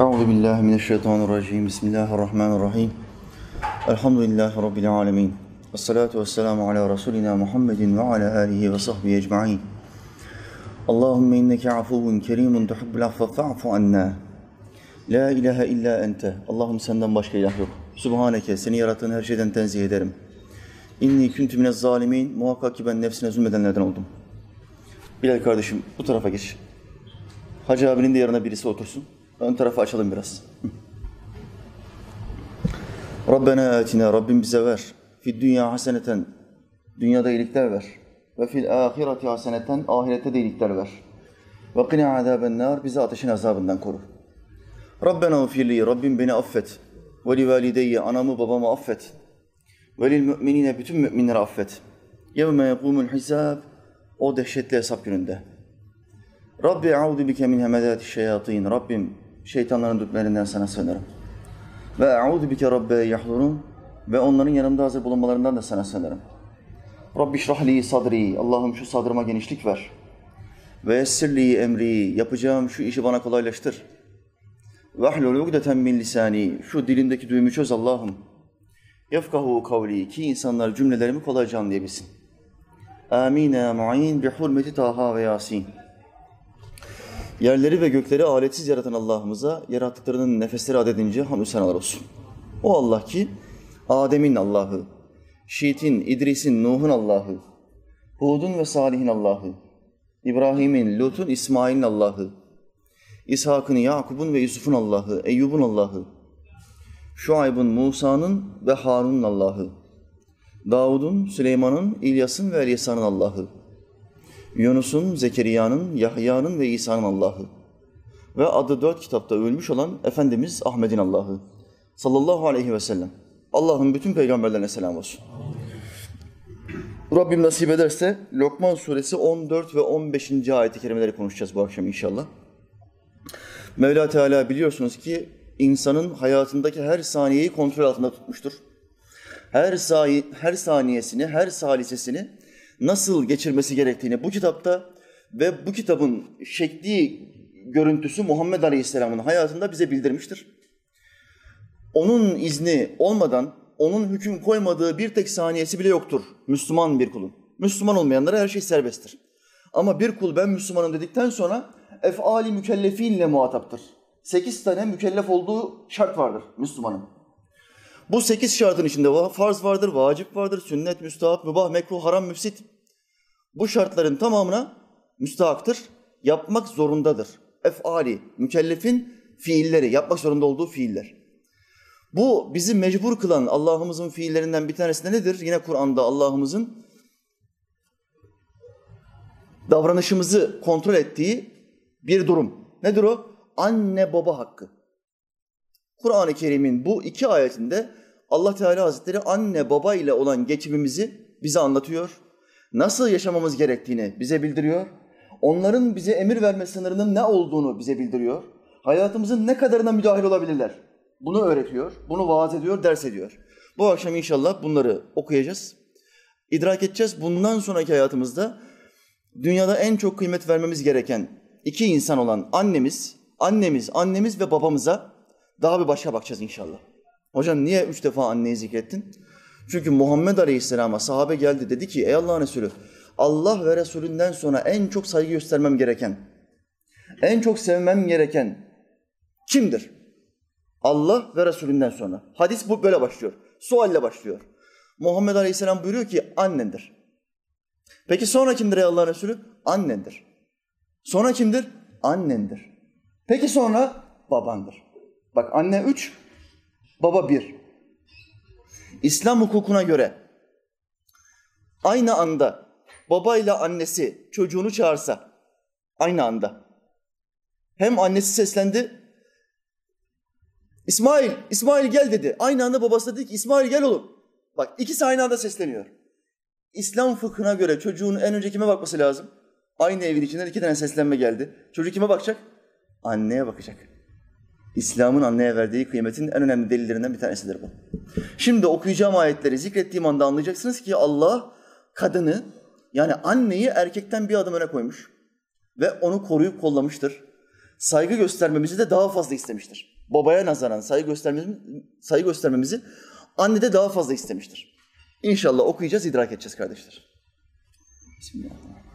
Euzu billahi mineşşeytanirracim. Bismillahirrahmanirrahim. Elhamdülillahi rabbil alamin. Essalatu vesselamu ala rasulina Muhammedin ve ala alihi ve sahbihi ecmaîn. Allahumme inneke afuvun kerimun tuhibbul affe fa'fu anna. La ilahe illa ente. Allah'ım senden başka ilah yok. Subhaneke seni yarattığın her şeyden tenzih ederim. İnni kuntu minez zalimin. Muhakkak ki ben nefsine zulmedenlerden oldum. Bilal kardeşim bu tarafa geç. Hacı abinin de yanına birisi otursun. Ön tarafı açalım biraz. Rabbena atina. Rabbim bize ver. Fid dünya haseneten. Dünyada iyilikler ver. Ve fil ahireti haseneten. Ahirette de iyilikler ver. Ve qina azaben nar. Bizi ateşin azabından koru. Rabbena ufirli, Rabbim beni affet. Ve li valideyye, anamı babamı affet. Ve lil müminine, bütün müminleri affet. Yevme yekumul hisab, o dehşetli hesap gününde. Rabbi e'udu bike min hemedati şeyatin. Rabbim şeytanların dütlerinden sana sığınırım. Ve e'udu bike rabbe yahdurun. Ve onların yanımda hazır bulunmalarından da sana sığınırım. Rabbi şrahli sadri. Allah'ım şu sadrıma genişlik ver. Ve essirli emri. Yapacağım şu işi bana kolaylaştır. Vahlul ugdeten min lisani. Şu dilimdeki düğümü çöz Allah'ım. Yefkahu kavli. Ki insanlar cümlelerimi kolayca anlayabilsin. Amin ya mu'in bi hurmeti Taha ve Yasin. Yerleri ve gökleri aletsiz yaratan Allah'ımıza yarattıklarının nefesleri adedince hamdü senalar olsun. O Allah ki Adem'in Allah'ı, Şiit'in, İdris'in, Nuh'un Allah'ı, Hud'un ve Salih'in Allah'ı, İbrahim'in, Lut'un, İsmail'in Allah'ı, İshak'ın, Yakub'un ve Yusuf'un Allah'ı, Eyyub'un Allah'ı, Şuayb'ın, Musa'nın ve Harun'un Allah'ı, Davud'un, Süleyman'ın, İlyas'ın ve Elyasa'nın Allah'ı, Yunus'un, Zekeriya'nın, Yahya'nın ve İsa'nın Allah'ı ve adı dört kitapta ölmüş olan Efendimiz Ahmet'in Allah'ı sallallahu aleyhi ve sellem. Allah'ın bütün peygamberlerine selam olsun. Rabbim nasip ederse Lokman suresi 14 ve 15. ayet-i kerimeleri konuşacağız bu akşam inşallah. Mevla Teala biliyorsunuz ki insanın hayatındaki her saniyeyi kontrol altında tutmuştur. Her, sahi, her saniyesini, her salisesini nasıl geçirmesi gerektiğini bu kitapta ve bu kitabın şekli görüntüsü Muhammed Aleyhisselam'ın hayatında bize bildirmiştir. Onun izni olmadan, onun hüküm koymadığı bir tek saniyesi bile yoktur Müslüman bir kulun. Müslüman olmayanlara her şey serbesttir. Ama bir kul ben Müslümanım dedikten sonra efali mükellefinle muhataptır. Sekiz tane mükellef olduğu şart vardır Müslümanın. Bu sekiz şartın içinde farz vardır, vacip vardır, sünnet, müstahap, mübah, mekruh, haram, müfsit. Bu şartların tamamına müstahaktır, yapmak zorundadır. Efali, mükellefin fiilleri, yapmak zorunda olduğu fiiller. Bu bizi mecbur kılan Allah'ımızın fiillerinden bir tanesi de nedir? Yine Kur'an'da Allah'ımızın davranışımızı kontrol ettiği bir durum. Nedir o? Anne baba hakkı. Kur'an-ı Kerim'in bu iki ayetinde Allah Teala Hazretleri anne baba ile olan geçimimizi bize anlatıyor. Nasıl yaşamamız gerektiğini bize bildiriyor. Onların bize emir verme sınırının ne olduğunu bize bildiriyor. Hayatımızın ne kadarına müdahil olabilirler. Bunu öğretiyor, bunu vaaz ediyor, ders ediyor. Bu akşam inşallah bunları okuyacağız. İdrak edeceğiz. Bundan sonraki hayatımızda dünyada en çok kıymet vermemiz gereken iki insan olan annemiz, annemiz, annemiz ve babamıza daha bir başka bakacağız inşallah. Hocam niye üç defa anneyi zikrettin? Çünkü Muhammed Aleyhisselam'a sahabe geldi dedi ki ey Allah'ın Resulü Allah ve Resulünden sonra en çok saygı göstermem gereken, en çok sevmem gereken kimdir? Allah ve Resulünden sonra. Hadis bu böyle başlıyor. Sualle başlıyor. Muhammed Aleyhisselam buyuruyor ki annendir. Peki sonra kimdir ey Allah'ın Resulü? Annendir. Sonra kimdir? Annendir. Peki sonra babandır. Bak anne üç, baba bir. İslam hukukuna göre aynı anda babayla annesi çocuğunu çağırsa aynı anda hem annesi seslendi İsmail, İsmail gel dedi. Aynı anda babası dedi ki İsmail gel oğlum. Bak ikisi aynı anda sesleniyor. İslam fıkhına göre çocuğun en önce kime bakması lazım? Aynı evin içinden iki tane seslenme geldi. Çocuk kime bakacak? Anneye bakacak. İslam'ın anneye verdiği kıymetin en önemli delillerinden bir tanesidir bu. Şimdi okuyacağım ayetleri zikrettiğim anda anlayacaksınız ki Allah kadını yani anneyi erkekten bir adım öne koymuş ve onu koruyup kollamıştır. saygı göstermemizi de daha fazla istemiştir. Babaya nazaran saygı göstermemizi, saygı göstermemizi anne de daha fazla istemiştir. İnşallah okuyacağız, idrak edeceğiz kardeşler. Bismillahirrahmanirrahim.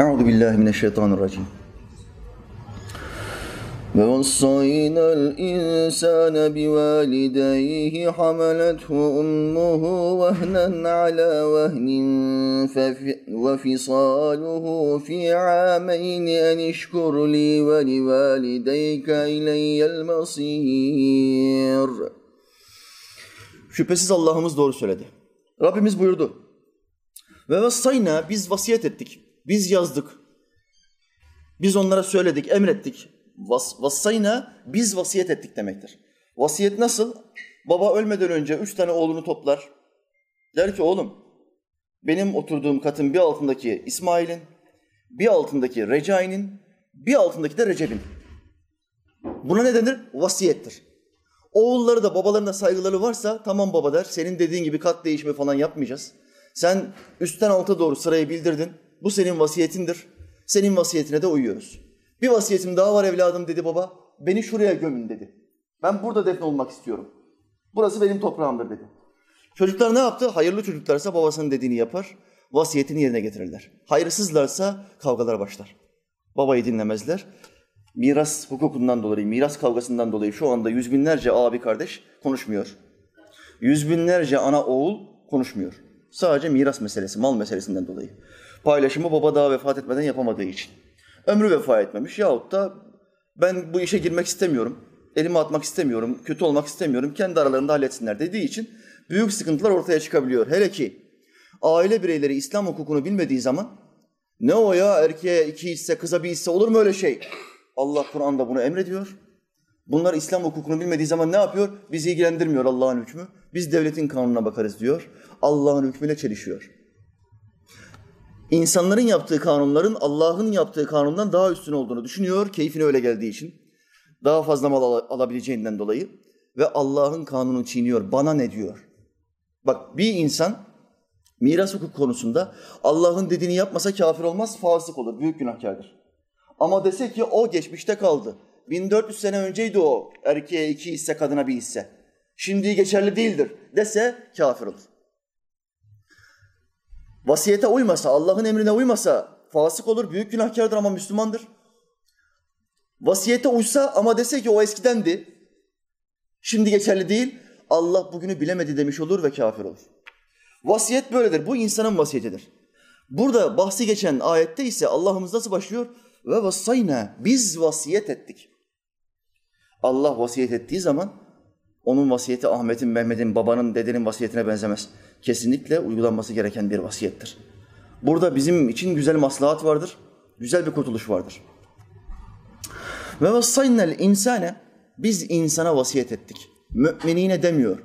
أعوذ بالله من الشيطان الرجيم ووصينا الإنسان بوالديه حملته أمه وهنا على وهن فف- وفصاله في عامين أن اشكر لي ولوالديك إلي المصير Şüphesiz Allah'ımız doğru söyledi. Rabbimiz buyurdu. Ve vassayna biz vasiyet ettik. Biz yazdık. Biz onlara söyledik, emrettik. Vas, vassayna biz vasiyet ettik demektir. Vasiyet nasıl? Baba ölmeden önce üç tane oğlunu toplar. Der ki oğlum benim oturduğum katın bir altındaki İsmail'in, bir altındaki Recai'nin, bir altındaki de Recep'in. Buna ne denir? Vasiyettir. Oğulları da babalarına saygıları varsa tamam baba der. Senin dediğin gibi kat değişimi falan yapmayacağız. Sen üstten alta doğru sırayı bildirdin. Bu senin vasiyetindir. Senin vasiyetine de uyuyoruz. Bir vasiyetim daha var evladım dedi baba. Beni şuraya gömün dedi. Ben burada defne olmak istiyorum. Burası benim toprağımdır dedi. Çocuklar ne yaptı? Hayırlı çocuklarsa babasının dediğini yapar. Vasiyetini yerine getirirler. Hayırsızlarsa kavgalar başlar. Babayı dinlemezler. Miras hukukundan dolayı, miras kavgasından dolayı şu anda yüz binlerce abi kardeş konuşmuyor. Yüz binlerce ana oğul konuşmuyor. Sadece miras meselesi, mal meselesinden dolayı. Paylaşımı baba daha vefat etmeden yapamadığı için. Ömrü vefa etmemiş yahut da ben bu işe girmek istemiyorum, elimi atmak istemiyorum, kötü olmak istemiyorum, kendi aralarında halletsinler dediği için büyük sıkıntılar ortaya çıkabiliyor. Hele ki aile bireyleri İslam hukukunu bilmediği zaman ne o ya erkeğe iki hisse, kıza bir hisse olur mu öyle şey? Allah Kur'an'da bunu emrediyor. Bunlar İslam hukukunu bilmediği zaman ne yapıyor? Bizi ilgilendirmiyor Allah'ın hükmü. Biz devletin kanununa bakarız diyor. Allah'ın hükmüyle çelişiyor. İnsanların yaptığı kanunların Allah'ın yaptığı kanundan daha üstün olduğunu düşünüyor. Keyfine öyle geldiği için. Daha fazla mal al- alabileceğinden dolayı. Ve Allah'ın kanununu çiğniyor. Bana ne diyor? Bak bir insan miras hukuk konusunda Allah'ın dediğini yapmasa kafir olmaz, fasık olur, büyük günahkardır. Ama dese ki o geçmişte kaldı. 1400 sene önceydi o erkeğe iki hisse, kadına bir hisse. Şimdi geçerli değildir dese kafir olur. Vasiyete uymasa, Allah'ın emrine uymasa fasık olur, büyük günahkardır ama Müslümandır. Vasiyete uysa ama dese ki o eskidendi, şimdi geçerli değil, Allah bugünü bilemedi demiş olur ve kafir olur. Vasiyet böyledir, bu insanın vasiyetidir. Burada bahsi geçen ayette ise Allah'ımız nasıl başlıyor? Ve vassayna, biz vasiyet ettik. Allah vasiyet ettiği zaman onun vasiyeti Ahmet'in, Mehmet'in, babanın, dedenin vasiyetine benzemez. Kesinlikle uygulanması gereken bir vasiyettir. Burada bizim için güzel maslahat vardır, güzel bir kurtuluş vardır. Ve vassaynel insane, biz insana vasiyet ettik. Müminine demiyor.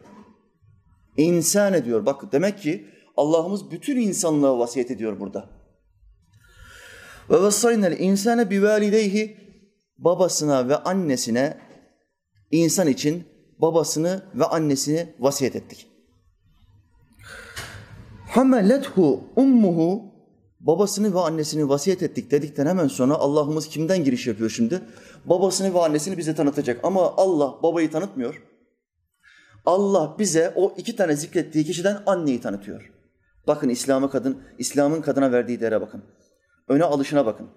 İnsane diyor. Bak demek ki Allah'ımız bütün insanlığa vasiyet ediyor burada. Ve vassaynel insane bi valideyhi babasına ve annesine insan için babasını ve annesini vasiyet ettik. Hamelethu ummuhu babasını ve annesini vasiyet ettik dedikten hemen sonra Allah'ımız kimden giriş yapıyor şimdi? Babasını ve annesini bize tanıtacak ama Allah babayı tanıtmıyor. Allah bize o iki tane zikrettiği kişiden anneyi tanıtıyor. Bakın İslam'a kadın, İslam'ın kadına verdiği değere bakın. Öne alışına bakın.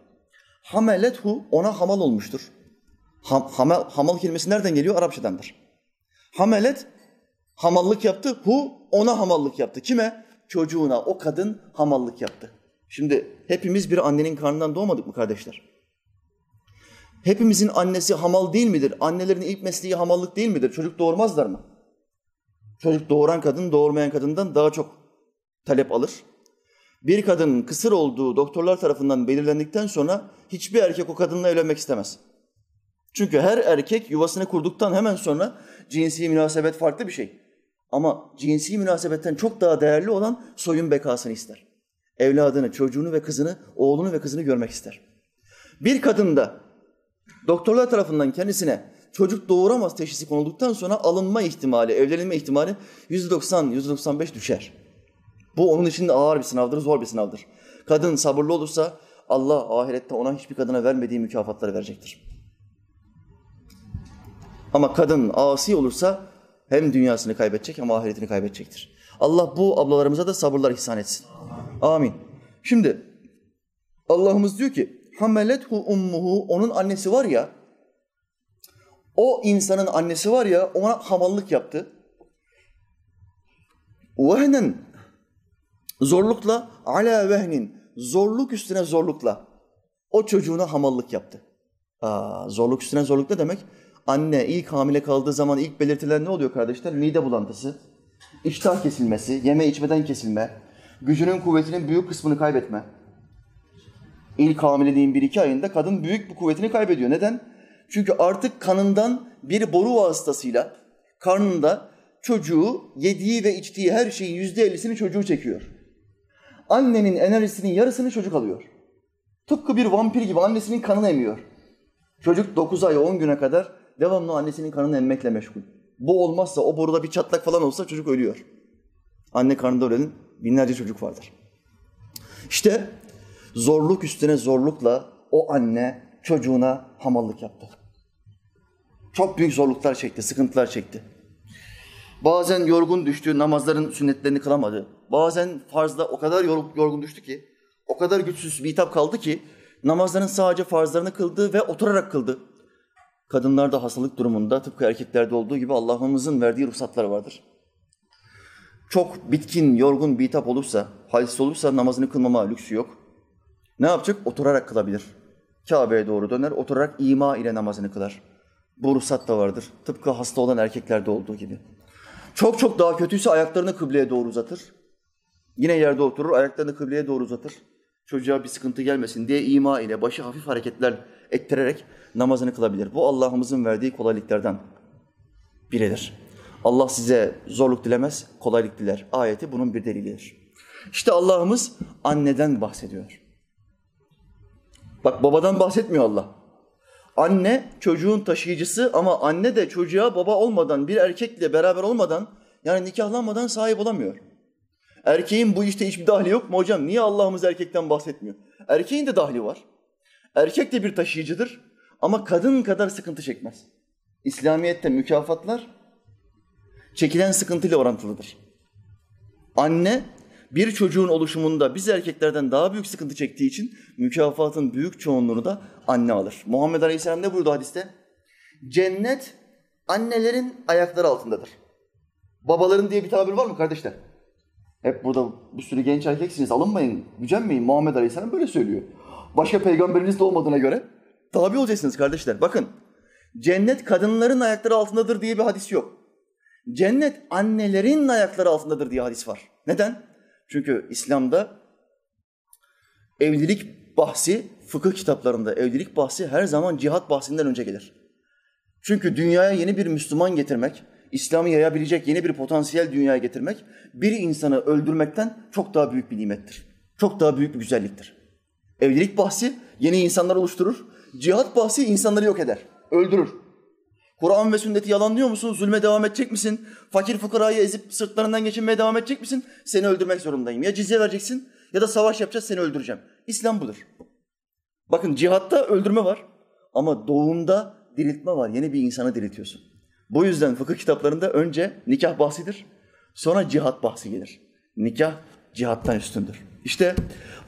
Hamelethu ona hamal olmuştur. Ham, hamal, kelimesi nereden geliyor? Arapçadandır. Hamelet hamallık yaptı. Hu ona hamallık yaptı. Kime? Çocuğuna. O kadın hamallık yaptı. Şimdi hepimiz bir annenin karnından doğmadık mı kardeşler? Hepimizin annesi hamal değil midir? Annelerin ilk mesleği hamallık değil midir? Çocuk doğurmazlar mı? Çocuk doğuran kadın doğurmayan kadından daha çok talep alır. Bir kadının kısır olduğu doktorlar tarafından belirlendikten sonra hiçbir erkek o kadınla evlenmek istemez. Çünkü her erkek yuvasını kurduktan hemen sonra cinsi münasebet farklı bir şey. Ama cinsi münasebetten çok daha değerli olan soyun bekasını ister. Evladını, çocuğunu ve kızını, oğlunu ve kızını görmek ister. Bir kadın da doktorlar tarafından kendisine çocuk doğuramaz teşhisi konulduktan sonra alınma ihtimali, evlenilme ihtimali %90, %95 düşer. Bu onun için de ağır bir sınavdır, zor bir sınavdır. Kadın sabırlı olursa Allah ahirette ona hiçbir kadına vermediği mükafatları verecektir. Ama kadın asi olursa hem dünyasını kaybedecek hem ahiretini kaybedecektir. Allah bu ablalarımıza da sabırlar ihsan etsin. Amin. Şimdi Allah'ımız diyor ki hamelethu ummuhu onun annesi var ya o insanın annesi var ya ona hamallık yaptı. Vehnen zorlukla ala vehnin zorluk üstüne zorlukla o çocuğuna hamallık yaptı. Aa, zorluk üstüne zorluk ne demek? Anne ilk hamile kaldığı zaman ilk belirtiler ne oluyor kardeşler? Mide bulantısı, iştah kesilmesi, yeme içmeden kesilme, gücünün kuvvetinin büyük kısmını kaybetme. İlk hamileliğin bir iki ayında kadın büyük bir kuvvetini kaybediyor. Neden? Çünkü artık kanından bir boru vasıtasıyla karnında çocuğu yediği ve içtiği her şeyin yüzde ellisini çocuğu çekiyor. Annenin enerjisinin yarısını çocuk alıyor. Tıpkı bir vampir gibi annesinin kanını emiyor. Çocuk 9 ay 10 güne kadar devamlı annesinin kanını emmekle meşgul. Bu olmazsa o boruda bir çatlak falan olsa çocuk ölüyor. Anne karnında ölen binlerce çocuk vardır. İşte zorluk üstüne zorlukla o anne çocuğuna hamallık yaptı. Çok büyük zorluklar çekti, sıkıntılar çekti. Bazen yorgun düştü, namazların sünnetlerini kılamadı. Bazen farzda o kadar yorgun düştü ki, o kadar güçsüz bir hitap kaldı ki, namazların sadece farzlarını kıldı ve oturarak kıldı. Kadınlarda hastalık durumunda tıpkı erkeklerde olduğu gibi Allah'ımızın verdiği ruhsatlar vardır. Çok bitkin, yorgun bir hitap olursa, halsiz olursa namazını kılmama lüksü yok. Ne yapacak? Oturarak kılabilir. Kabe'ye doğru döner, oturarak ima ile namazını kılar. Bu ruhsat da vardır. Tıpkı hasta olan erkeklerde olduğu gibi. Çok çok daha kötüyse ayaklarını kıbleye doğru uzatır. Yine yerde oturur, ayaklarını kıbleye doğru uzatır. Çocuğa bir sıkıntı gelmesin diye ima ile başı hafif hareketler ettirerek namazını kılabilir. Bu Allah'ımızın verdiği kolaylıklardan biridir. Allah size zorluk dilemez, kolaylık diler. Ayeti bunun bir delilidir. İşte Allah'ımız anneden bahsediyor. Bak babadan bahsetmiyor Allah. Anne çocuğun taşıyıcısı ama anne de çocuğa baba olmadan, bir erkekle beraber olmadan yani nikahlanmadan sahip olamıyor. Erkeğin bu işte hiçbir dahli yok mu hocam? Niye Allah'ımız erkekten bahsetmiyor? Erkeğin de dahli var. Erkek de bir taşıyıcıdır ama kadın kadar sıkıntı çekmez. İslamiyet'te mükafatlar çekilen sıkıntıyla orantılıdır. Anne bir çocuğun oluşumunda biz erkeklerden daha büyük sıkıntı çektiği için mükafatın büyük çoğunluğunu da anne alır. Muhammed Aleyhisselam ne buyurdu hadiste? Cennet annelerin ayakları altındadır. Babaların diye bir tabir var mı kardeşler? Hep burada bir sürü genç erkeksiniz alınmayın, gücenmeyin. Muhammed Aleyhisselam böyle söylüyor. Başka peygamberiniz de olmadığına göre tabi olacaksınız kardeşler. Bakın cennet kadınların ayakları altındadır diye bir hadis yok. Cennet annelerin ayakları altındadır diye hadis var. Neden? Çünkü İslam'da evlilik bahsi, fıkıh kitaplarında evlilik bahsi her zaman cihat bahsinden önce gelir. Çünkü dünyaya yeni bir Müslüman getirmek, İslam'ı yayabilecek yeni bir potansiyel dünyaya getirmek, bir insanı öldürmekten çok daha büyük bir nimettir. Çok daha büyük bir güzelliktir. Evlilik bahsi yeni insanlar oluşturur, cihat bahsi insanları yok eder, öldürür. Kur'an ve sünneti yalanlıyor musun? Zulme devam edecek misin? Fakir fukarayı ezip sırtlarından geçinmeye devam edecek misin? Seni öldürmek zorundayım. Ya cizye vereceksin ya da savaş yapacağız seni öldüreceğim. İslam budur. Bakın cihatta öldürme var ama doğumda diriltme var. Yeni bir insanı diriltiyorsun. Bu yüzden fıkıh kitaplarında önce nikah bahsidir. Sonra cihat bahsi gelir. Nikah cihattan üstündür. İşte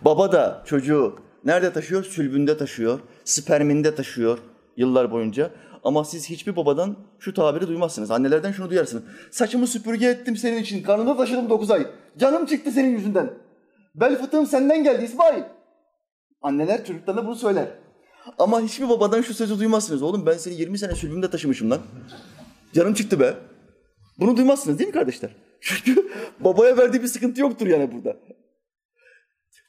baba da çocuğu nerede taşıyor? Sülbünde taşıyor, sperminde taşıyor yıllar boyunca. Ama siz hiçbir babadan şu tabiri duymazsınız. Annelerden şunu duyarsınız. Saçımı süpürge ettim senin için. Karnında taşıdım dokuz ay. Canım çıktı senin yüzünden. Bel fıtığım senden geldi İsmail. Anneler çocuklarına bunu söyler. Ama hiçbir babadan şu sözü duymazsınız. Oğlum ben seni 20 sene sülbümde taşımışım lan. Canım çıktı be. Bunu duymazsınız değil mi kardeşler? Çünkü babaya verdiği bir sıkıntı yoktur yani burada.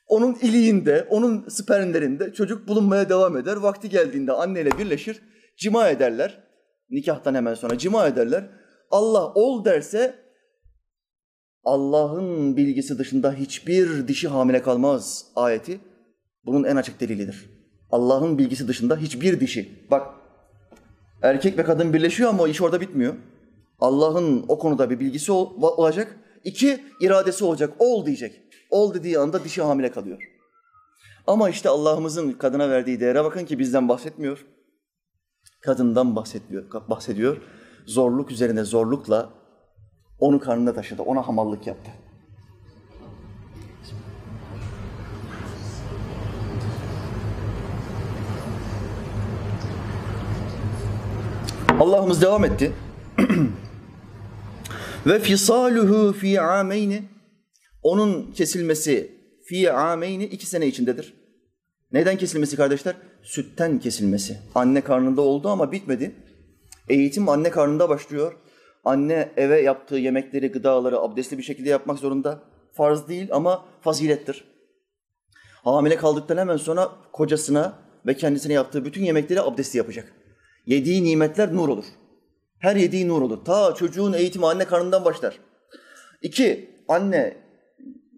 Onun iliğinde, onun spermlerinde çocuk bulunmaya devam eder. Vakti geldiğinde anneyle birleşir cima ederler. Nikahtan hemen sonra cima ederler. Allah ol derse Allah'ın bilgisi dışında hiçbir dişi hamile kalmaz ayeti bunun en açık delilidir. Allah'ın bilgisi dışında hiçbir dişi. Bak Erkek ve kadın birleşiyor ama iş orada bitmiyor. Allah'ın o konuda bir bilgisi ol- olacak. İki, iradesi olacak. Ol diyecek. Ol dediği anda dişi hamile kalıyor. Ama işte Allah'ımızın kadına verdiği değere bakın ki bizden bahsetmiyor. Kadından bahsediyor. bahsediyor. Zorluk üzerine zorlukla onu karnında taşıdı. Ona hamallık yaptı. Allah'ımız devam etti. Ve fisaluhu fi ameyni onun kesilmesi fi ameyni iki sene içindedir. Neden kesilmesi kardeşler? Sütten kesilmesi. Anne karnında oldu ama bitmedi. Eğitim anne karnında başlıyor. Anne eve yaptığı yemekleri, gıdaları abdestli bir şekilde yapmak zorunda. Farz değil ama fazilettir. Hamile kaldıktan hemen sonra kocasına ve kendisine yaptığı bütün yemekleri abdestli yapacak. Yediği nimetler nur olur. Her yediği nur olur. Ta çocuğun eğitimi anne karnından başlar. İki, anne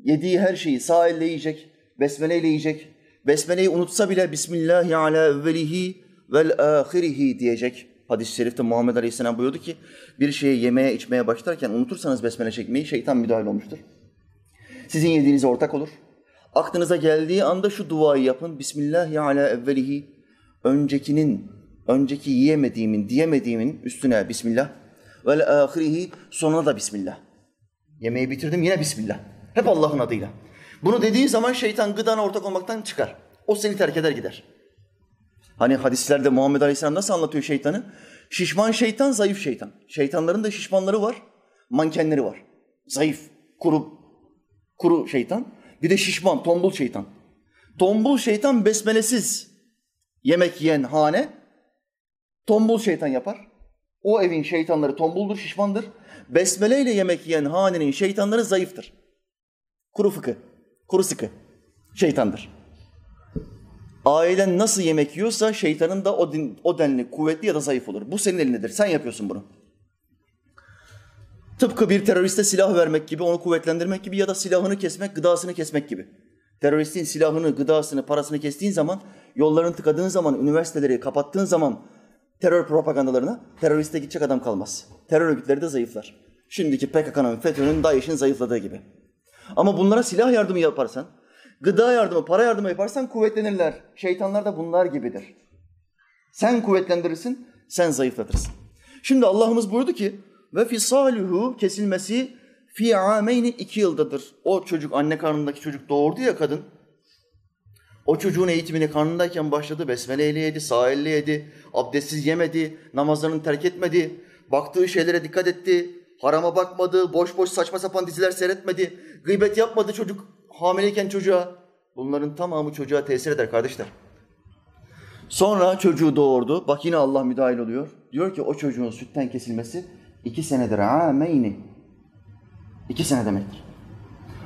yediği her şeyi sağ elle yiyecek, besmele ile yiyecek. Besmeleyi unutsa bile Bismillahi ala evvelihi vel ahirihi diyecek. Hadis-i şerifte Muhammed Aleyhisselam buyurdu ki bir şeyi yemeye içmeye başlarken unutursanız besmele çekmeyi şeytan müdahil olmuştur. Sizin yediğinize ortak olur. Aklınıza geldiği anda şu duayı yapın. Bismillahi ala evvelihi. Öncekinin, önceki yiyemediğimin, diyemediğimin üstüne Bismillah. Vel ahirihi sonuna da Bismillah. Yemeği bitirdim yine Bismillah. Hep Allah'ın adıyla. Bunu dediği zaman şeytan gıdana ortak olmaktan çıkar. O seni terk eder gider. Hani hadislerde Muhammed Aleyhisselam nasıl anlatıyor şeytanı? Şişman şeytan, zayıf şeytan. Şeytanların da şişmanları var, mankenleri var. Zayıf, kuru, kuru şeytan. Bir de şişman, tombul şeytan. Tombul şeytan besmelesiz yemek yiyen hane, tombul şeytan yapar. O evin şeytanları tombuldur, şişmandır. Besmeleyle yemek yiyen hanenin şeytanları zayıftır. Kuru fıkı, kuru sıkı şeytandır. Ailen nasıl yemek yiyorsa şeytanın da o, din, o denli kuvvetli ya da zayıf olur. Bu senin elindedir. Sen yapıyorsun bunu. Tıpkı bir teröriste silah vermek gibi, onu kuvvetlendirmek gibi ya da silahını kesmek, gıdasını kesmek gibi. Teröristin silahını, gıdasını, parasını kestiğin zaman, yollarını tıkadığın zaman, üniversiteleri kapattığın zaman terör propagandalarına teröriste gidecek adam kalmaz. Terör örgütleri de zayıflar. Şimdiki PKK'nın, FETÖ'nün, DAEŞ'in zayıfladığı gibi. Ama bunlara silah yardımı yaparsan, gıda yardımı, para yardımı yaparsan kuvvetlenirler. Şeytanlar da bunlar gibidir. Sen kuvvetlendirirsin, sen zayıflatırsın. Şimdi Allah'ımız buyurdu ki ve fisaluhu kesilmesi fi ameyni iki yıldadır. O çocuk anne karnındaki çocuk doğurdu ya kadın. O çocuğun eğitimini karnındayken başladı. Besmele yedi, sağ elle yedi, abdestsiz yemedi, namazlarını terk etmedi, baktığı şeylere dikkat etti, harama bakmadı, boş boş saçma sapan diziler seyretmedi, gıybet yapmadı çocuk hamileyken çocuğa. Bunların tamamı çocuğa tesir eder kardeşler. Sonra çocuğu doğurdu. Bak yine Allah müdahil oluyor. Diyor ki o çocuğun sütten kesilmesi iki senedir. Ameyni. İki sene demektir.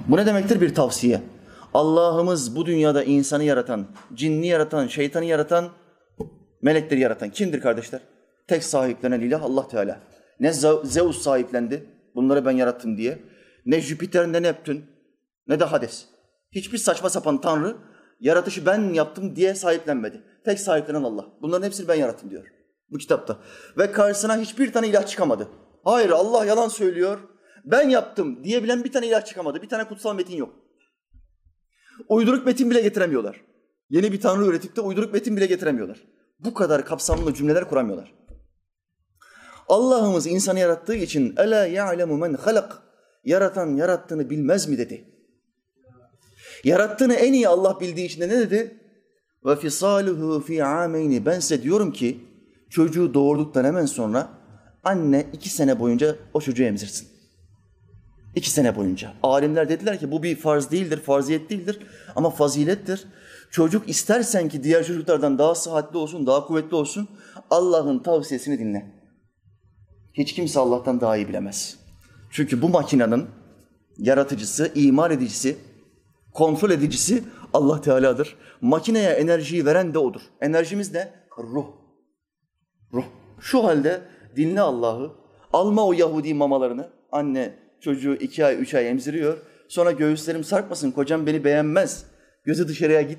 Bu ne demektir? Bir tavsiye. Allah'ımız bu dünyada insanı yaratan, cinni yaratan, şeytanı yaratan, melekleri yaratan kimdir kardeşler? Tek sahiplenen ilah Allah Teala. Ne Zeus sahiplendi, bunları ben yarattım diye. Ne Jüpiter, ne Neptün, ne de Hades. Hiçbir saçma sapan tanrı yaratışı ben yaptım diye sahiplenmedi. Tek sahiplenen Allah. Bunların hepsini ben yarattım diyor bu kitapta. Ve karşısına hiçbir tane ilah çıkamadı. Hayır Allah yalan söylüyor. Ben yaptım diyebilen bir tane ilah çıkamadı. Bir tane kutsal metin yok. Uyduruk metin bile getiremiyorlar. Yeni bir tanrı üretip de uyduruk metin bile getiremiyorlar. Bu kadar kapsamlı cümleler kuramıyorlar. Allah'ımız insanı yarattığı için ela ya'lemu men halak yaratan yarattığını bilmez mi dedi. Yarattığını en iyi Allah bildiği için de ne dedi? Ve fisaluhu fi ameyni. Ben size diyorum ki çocuğu doğurduktan hemen sonra anne iki sene boyunca o çocuğu emzirsin. İki sene boyunca. Alimler dediler ki bu bir farz değildir, farziyet değildir ama fazilettir. Çocuk istersen ki diğer çocuklardan daha sıhhatli olsun, daha kuvvetli olsun Allah'ın tavsiyesini dinle. Hiç kimse Allah'tan daha iyi bilemez. Çünkü bu makinenin yaratıcısı, imar edicisi, kontrol edicisi Allah Teala'dır. Makineye enerjiyi veren de O'dur. Enerjimiz ne? Ruh. Ruh. Şu halde dinle Allah'ı. Alma o Yahudi mamalarını. Anne çocuğu iki ay, üç ay emziriyor. Sonra göğüslerim sarkmasın, kocam beni beğenmez. Gözü dışarıya git,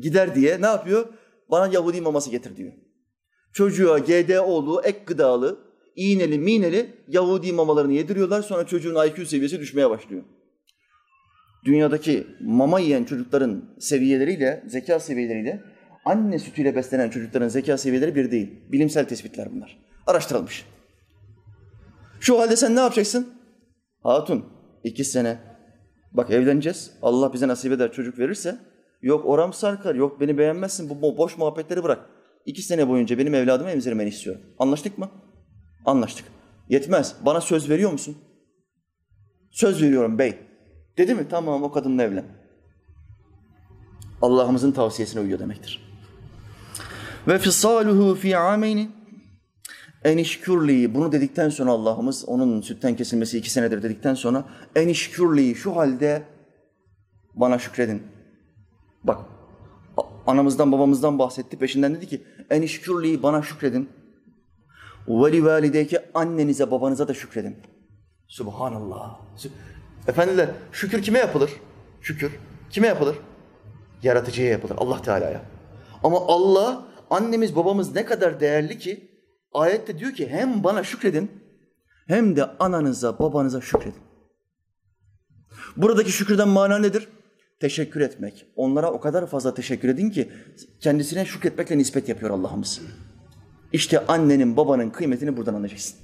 gider diye ne yapıyor? Bana Yahudi maması getir diyor. Çocuğa GDO'lu, ek gıdalı, iğneli, mineli Yahudi mamalarını yediriyorlar. Sonra çocuğun IQ seviyesi düşmeye başlıyor. Dünyadaki mama yiyen çocukların seviyeleriyle, zeka seviyeleriyle anne sütüyle beslenen çocukların zeka seviyeleri bir değil. Bilimsel tespitler bunlar. Araştırılmış. Şu halde sen ne yapacaksın? Hatun, iki sene. Bak evleneceğiz. Allah bize nasip eder çocuk verirse. Yok oram sarkar, yok beni beğenmezsin. Bu boş muhabbetleri bırak. İki sene boyunca benim evladımı emzirmeni istiyorum. Anlaştık mı? Anlaştık. Yetmez. Bana söz veriyor musun? Söz veriyorum bey. Dedi mi? Tamam o kadınla evlen. Allah'ımızın tavsiyesine uyuyor demektir. Ve fisaluhu fi ameyni enişkürli bunu dedikten sonra Allah'ımız onun sütten kesilmesi iki senedir dedikten sonra enişkürli şu halde bana şükredin. Bak anamızdan babamızdan bahsetti peşinden dedi ki enişkürli bana şükredin. Ve li valideyke annenize babanıza da şükredin. Subhanallah. Efendiler şükür kime yapılır? Şükür kime yapılır? Yaratıcıya yapılır Allah Teala'ya. Ama Allah annemiz babamız ne kadar değerli ki ayette diyor ki hem bana şükredin hem de ananıza babanıza şükredin. Buradaki şükürden mana nedir? Teşekkür etmek. Onlara o kadar fazla teşekkür edin ki kendisine şükretmekle nispet yapıyor Allah'ımız. İşte annenin babanın kıymetini buradan anlayacaksın.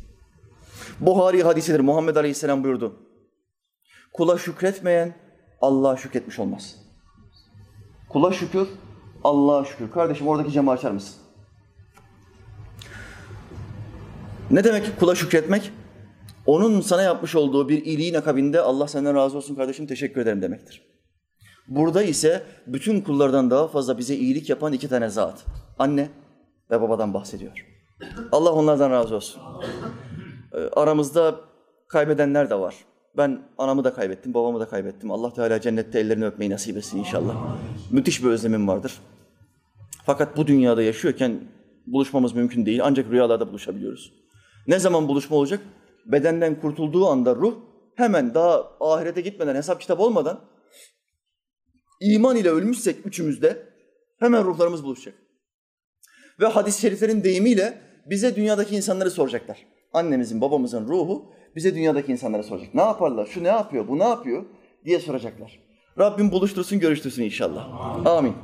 Buhari hadisidir. Muhammed Aleyhisselam buyurdu. Kula şükretmeyen Allah'a şükretmiş olmaz. Kula şükür, Allah'a şükür. Kardeşim oradaki camı açar mısın? Ne demek kula şükretmek? Onun sana yapmış olduğu bir iyiliğin akabinde Allah senden razı olsun kardeşim teşekkür ederim demektir. Burada ise bütün kullardan daha fazla bize iyilik yapan iki tane zat. Anne ve babadan bahsediyor. Allah onlardan razı olsun. Aramızda kaybedenler de var. Ben anamı da kaybettim, babamı da kaybettim. Allah Teala cennette ellerini öpmeyi nasip etsin inşallah. Müthiş bir özlemim vardır. Fakat bu dünyada yaşıyorken buluşmamız mümkün değil. Ancak rüyalarda buluşabiliyoruz. Ne zaman buluşma olacak? Bedenden kurtulduğu anda ruh hemen daha ahirete gitmeden, hesap kitap olmadan iman ile ölmüşsek üçümüzde hemen ruhlarımız buluşacak. Ve hadis-i şeriflerin deyimiyle bize dünyadaki insanları soracaklar. Annemizin, babamızın ruhu bize dünyadaki insanlara soracak. Ne yaparlar? Şu ne yapıyor? Bu ne yapıyor? diye soracaklar. Rabbim buluştursun, görüştürsün inşallah. Amin.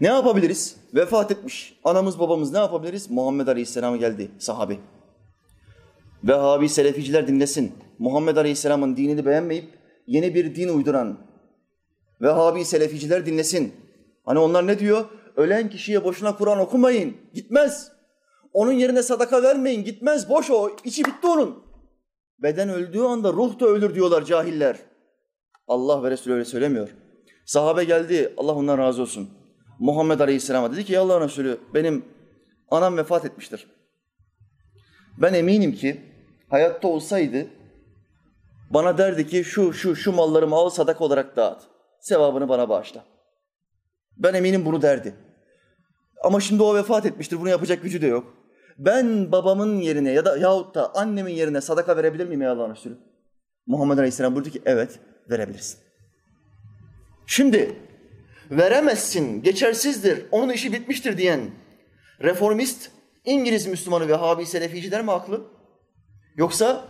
Ne yapabiliriz? Vefat etmiş. Anamız babamız ne yapabiliriz? Muhammed Aleyhisselam geldi sahabi. Vehhabi Seleficiler dinlesin. Muhammed Aleyhisselam'ın dinini beğenmeyip yeni bir din uyduran Vehhabi Seleficiler dinlesin. Hani onlar ne diyor? Ölen kişiye boşuna Kur'an okumayın. Gitmez. Onun yerine sadaka vermeyin. Gitmez. Boş o. İçi bitti onun. Beden öldüğü anda ruh da ölür diyorlar cahiller. Allah ve Resulü öyle söylemiyor. Sahabe geldi. Allah ondan razı olsun. Muhammed Aleyhisselam'a dedi ki ya Allah'ın Resulü benim anam vefat etmiştir. Ben eminim ki hayatta olsaydı bana derdi ki şu şu şu mallarımı al sadaka olarak dağıt. Sevabını bana bağışla. Ben eminim bunu derdi. Ama şimdi o vefat etmiştir. Bunu yapacak gücü de yok. Ben babamın yerine ya da yahut da annemin yerine sadaka verebilir miyim ya Allah'ın Resulü? Muhammed Aleyhisselam buyurdu ki evet verebilirsin. Şimdi veremezsin, geçersizdir, onun işi bitmiştir diyen reformist İngiliz Müslümanı ve Habi Seleficiler mi haklı? Yoksa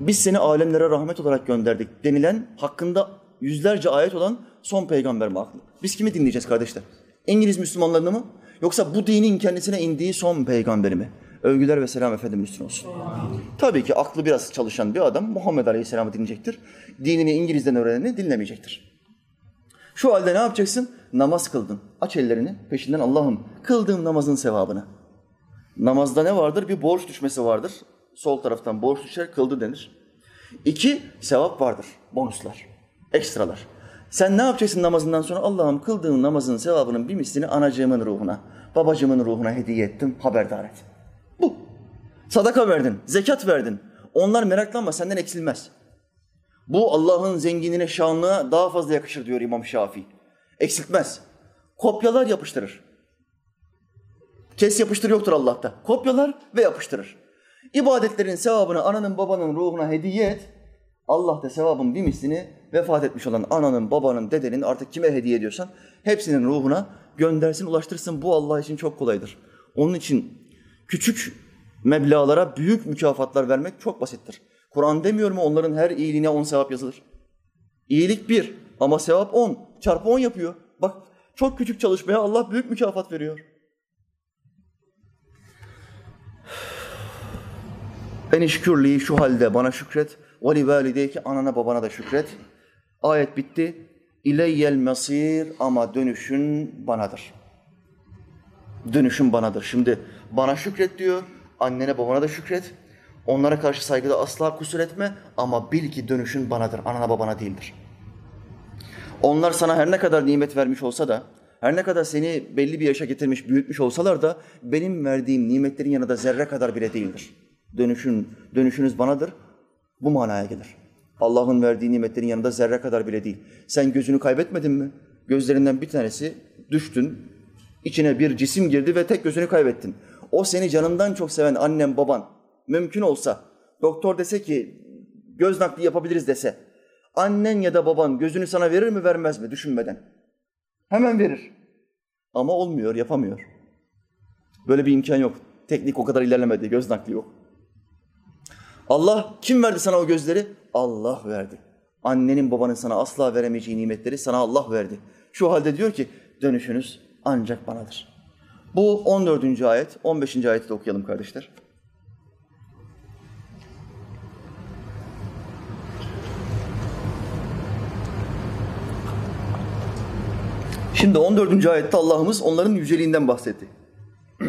biz seni alemlere rahmet olarak gönderdik denilen hakkında yüzlerce ayet olan son peygamber mi haklı? Biz kimi dinleyeceğiz kardeşler? İngiliz Müslümanlarını mı? Yoksa bu dinin kendisine indiği son peygamberi mi? Övgüler ve selam Efendimiz üstüne olsun. Tabii ki aklı biraz çalışan bir adam Muhammed Aleyhisselam'ı dinleyecektir. Dinini İngiliz'den öğreneni dinlemeyecektir. Şu halde ne yapacaksın? Namaz kıldın. Aç ellerini peşinden Allah'ım kıldığım namazın sevabını. Namazda ne vardır? Bir borç düşmesi vardır. Sol taraftan borç düşer, kıldı denir. İki, sevap vardır. Bonuslar, ekstralar. Sen ne yapacaksın namazından sonra? Allah'ım kıldığım namazın sevabının bir mislini anacığımın ruhuna, babacığımın ruhuna hediye ettim, haberdar et. Bu. Sadaka verdin, zekat verdin. Onlar meraklanma, senden eksilmez. Bu Allah'ın zenginine, şanlığa daha fazla yakışır diyor İmam Şafii. Eksiltmez. Kopyalar yapıştırır. Kes yapıştır yoktur Allah'ta. Kopyalar ve yapıştırır. İbadetlerin sevabını ananın babanın ruhuna hediye et. Allah da sevabın bir mislini vefat etmiş olan ananın, babanın, dedenin artık kime hediye ediyorsan hepsinin ruhuna göndersin, ulaştırsın. Bu Allah için çok kolaydır. Onun için küçük meblağlara büyük mükafatlar vermek çok basittir. Kur'an demiyor mu onların her iyiliğine on sevap yazılır. İyilik bir ama sevap on. Çarpı on yapıyor. Bak çok küçük çalışmaya Allah büyük mükafat veriyor. En işkürliği şu halde bana şükret. Ve li valideyki anana babana da şükret. Ayet bitti. İleyyel mesir ama dönüşün banadır. Dönüşün banadır. Şimdi bana şükret diyor. Annene babana da şükret. Onlara karşı saygıda asla kusur etme ama bil ki dönüşün banadır. Anana babana değildir. Onlar sana her ne kadar nimet vermiş olsa da, her ne kadar seni belli bir yaşa getirmiş, büyütmüş olsalar da benim verdiğim nimetlerin yanında zerre kadar bile değildir. Dönüşün, dönüşünüz banadır. Bu manaya gelir. Allah'ın verdiği nimetlerin yanında zerre kadar bile değil. Sen gözünü kaybetmedin mi? Gözlerinden bir tanesi düştün, içine bir cisim girdi ve tek gözünü kaybettin. O seni canından çok seven annem, baban, mümkün olsa doktor dese ki göz nakli yapabiliriz dese, annen ya da baban gözünü sana verir mi vermez mi düşünmeden? Hemen verir. Ama olmuyor, yapamıyor. Böyle bir imkan yok. Teknik o kadar ilerlemedi, göz nakli yok. Allah kim verdi sana o gözleri? Allah verdi. Annenin babanın sana asla veremeyeceği nimetleri sana Allah verdi. Şu halde diyor ki dönüşünüz ancak banadır. Bu 14. ayet, 15. ayeti de okuyalım kardeşler. Şimdi 14. ayette Allah'ımız onların yüceliğinden bahsetti.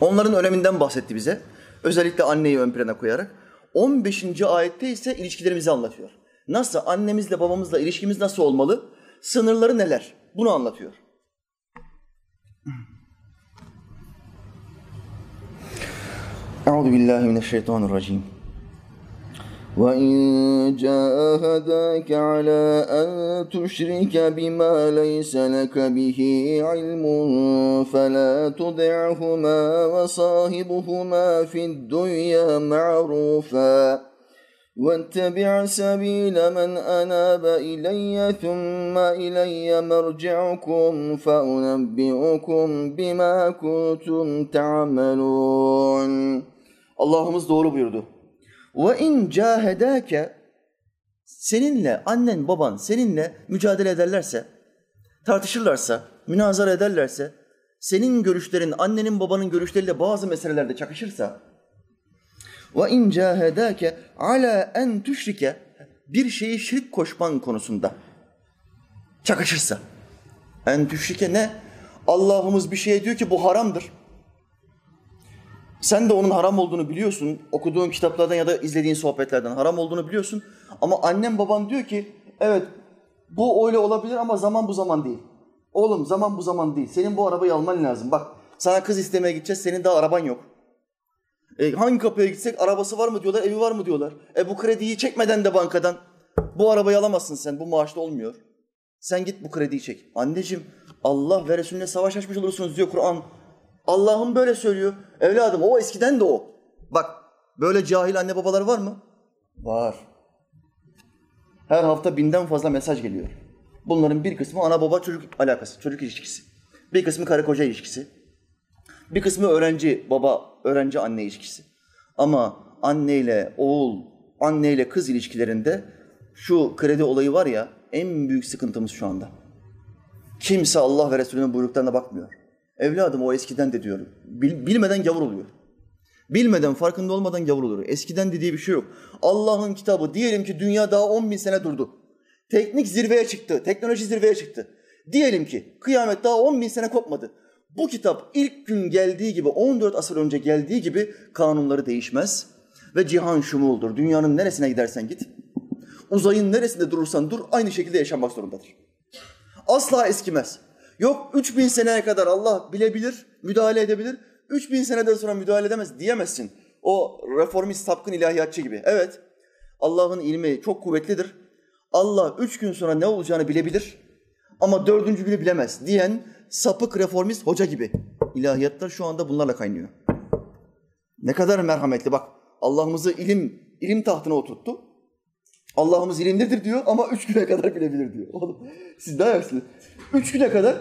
Onların öneminden bahsetti bize. Özellikle anneyi ön plana koyarak. 15. ayette ise ilişkilerimizi anlatıyor. Nasıl annemizle babamızla ilişkimiz nasıl olmalı? Sınırları neler? Bunu anlatıyor. Euzu billahi mineşşeytanirracim. وإن جاهداك على أن تشرك بما ليس لك به علم فلا تطعهما وصاحبهما في الدنيا معروفا واتبع سبيل من أناب إلي ثم إلي مرجعكم فأنبئكم بما كنتم تعملون Allah'ımız doğru buyurdu. Ve in cahedake seninle annen baban seninle mücadele ederlerse, tartışırlarsa, münazara ederlerse, senin görüşlerin annenin babanın görüşleriyle bazı meselelerde çakışırsa ve in cahedake ala en tüşrike bir şeyi şirk koşman konusunda çakışırsa. En tüşrike ne? Allah'ımız bir şeye diyor ki bu haramdır. Sen de onun haram olduğunu biliyorsun. Okuduğun kitaplardan ya da izlediğin sohbetlerden haram olduğunu biliyorsun. Ama annem baban diyor ki evet bu öyle olabilir ama zaman bu zaman değil. Oğlum zaman bu zaman değil. Senin bu arabayı alman lazım. Bak sana kız istemeye gideceğiz. Senin daha araban yok. E, hangi kapıya gitsek arabası var mı diyorlar, evi var mı diyorlar. E bu krediyi çekmeden de bankadan bu arabayı alamazsın sen. Bu maaşla olmuyor. Sen git bu krediyi çek. Anneciğim Allah ve Resulüne savaş açmış olursunuz diyor Kur'an. Allah'ım böyle söylüyor. Evladım o eskiden de o. Bak böyle cahil anne babalar var mı? Var. Her hafta binden fazla mesaj geliyor. Bunların bir kısmı ana baba çocuk alakası, çocuk ilişkisi. Bir kısmı karı koca ilişkisi. Bir kısmı öğrenci baba, öğrenci anne ilişkisi. Ama anneyle oğul, anneyle kız ilişkilerinde şu kredi olayı var ya en büyük sıkıntımız şu anda. Kimse Allah ve Resulünün buyruklarına bakmıyor. Evladım o eskiden de diyorum. Bil, bilmeden gavur oluyor. Bilmeden, farkında olmadan gavur oluyor. Eskiden dediği bir şey yok. Allah'ın kitabı diyelim ki dünya daha 10 bin sene durdu. Teknik zirveye çıktı, teknoloji zirveye çıktı. Diyelim ki kıyamet daha 10 bin sene kopmadı. Bu kitap ilk gün geldiği gibi, 14 asır önce geldiği gibi kanunları değişmez. Ve cihan şumuldur. Dünyanın neresine gidersen git. Uzayın neresinde durursan dur aynı şekilde yaşamak zorundadır. Asla eskimez. Yok 3000 seneye kadar Allah bilebilir, müdahale edebilir. 3000 seneden sonra müdahale edemez diyemezsin. O reformist sapkın ilahiyatçı gibi. Evet Allah'ın ilmi çok kuvvetlidir. Allah üç gün sonra ne olacağını bilebilir ama dördüncü günü bilemez diyen sapık reformist hoca gibi. İlahiyatlar şu anda bunlarla kaynıyor. Ne kadar merhametli bak Allah'ımızı ilim ilim tahtına oturttu. Allah'ımız ilimlidir diyor ama üç güne kadar bilebilir diyor. Oğlum siz daha yaşlısınız. Üç güne kadar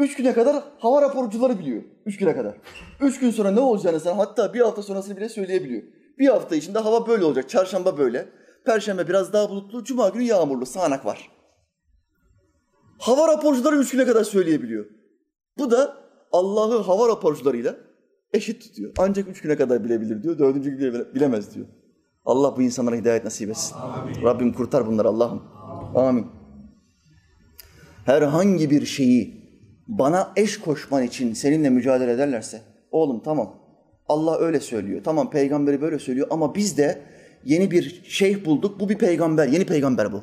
Üç güne kadar hava raporcuları biliyor. Üç güne kadar. Üç gün sonra ne olacağını sen hatta bir hafta sonrasını bile söyleyebiliyor. Bir hafta içinde hava böyle olacak. Çarşamba böyle. Perşembe biraz daha bulutlu. Cuma günü yağmurlu. Sağanak var. Hava raporcuları üç güne kadar söyleyebiliyor. Bu da Allah'ı hava raporcularıyla eşit tutuyor. Ancak üç güne kadar bilebilir diyor. Dördüncü gün bile bilemez diyor. Allah bu insanlara hidayet nasip etsin. Amin. Rabbim kurtar bunları Allah'ım. Amin. Herhangi bir şeyi bana eş koşman için seninle mücadele ederlerse, oğlum tamam Allah öyle söylüyor. Tamam peygamberi böyle söylüyor ama biz de yeni bir şeyh bulduk. Bu bir peygamber, yeni peygamber bu.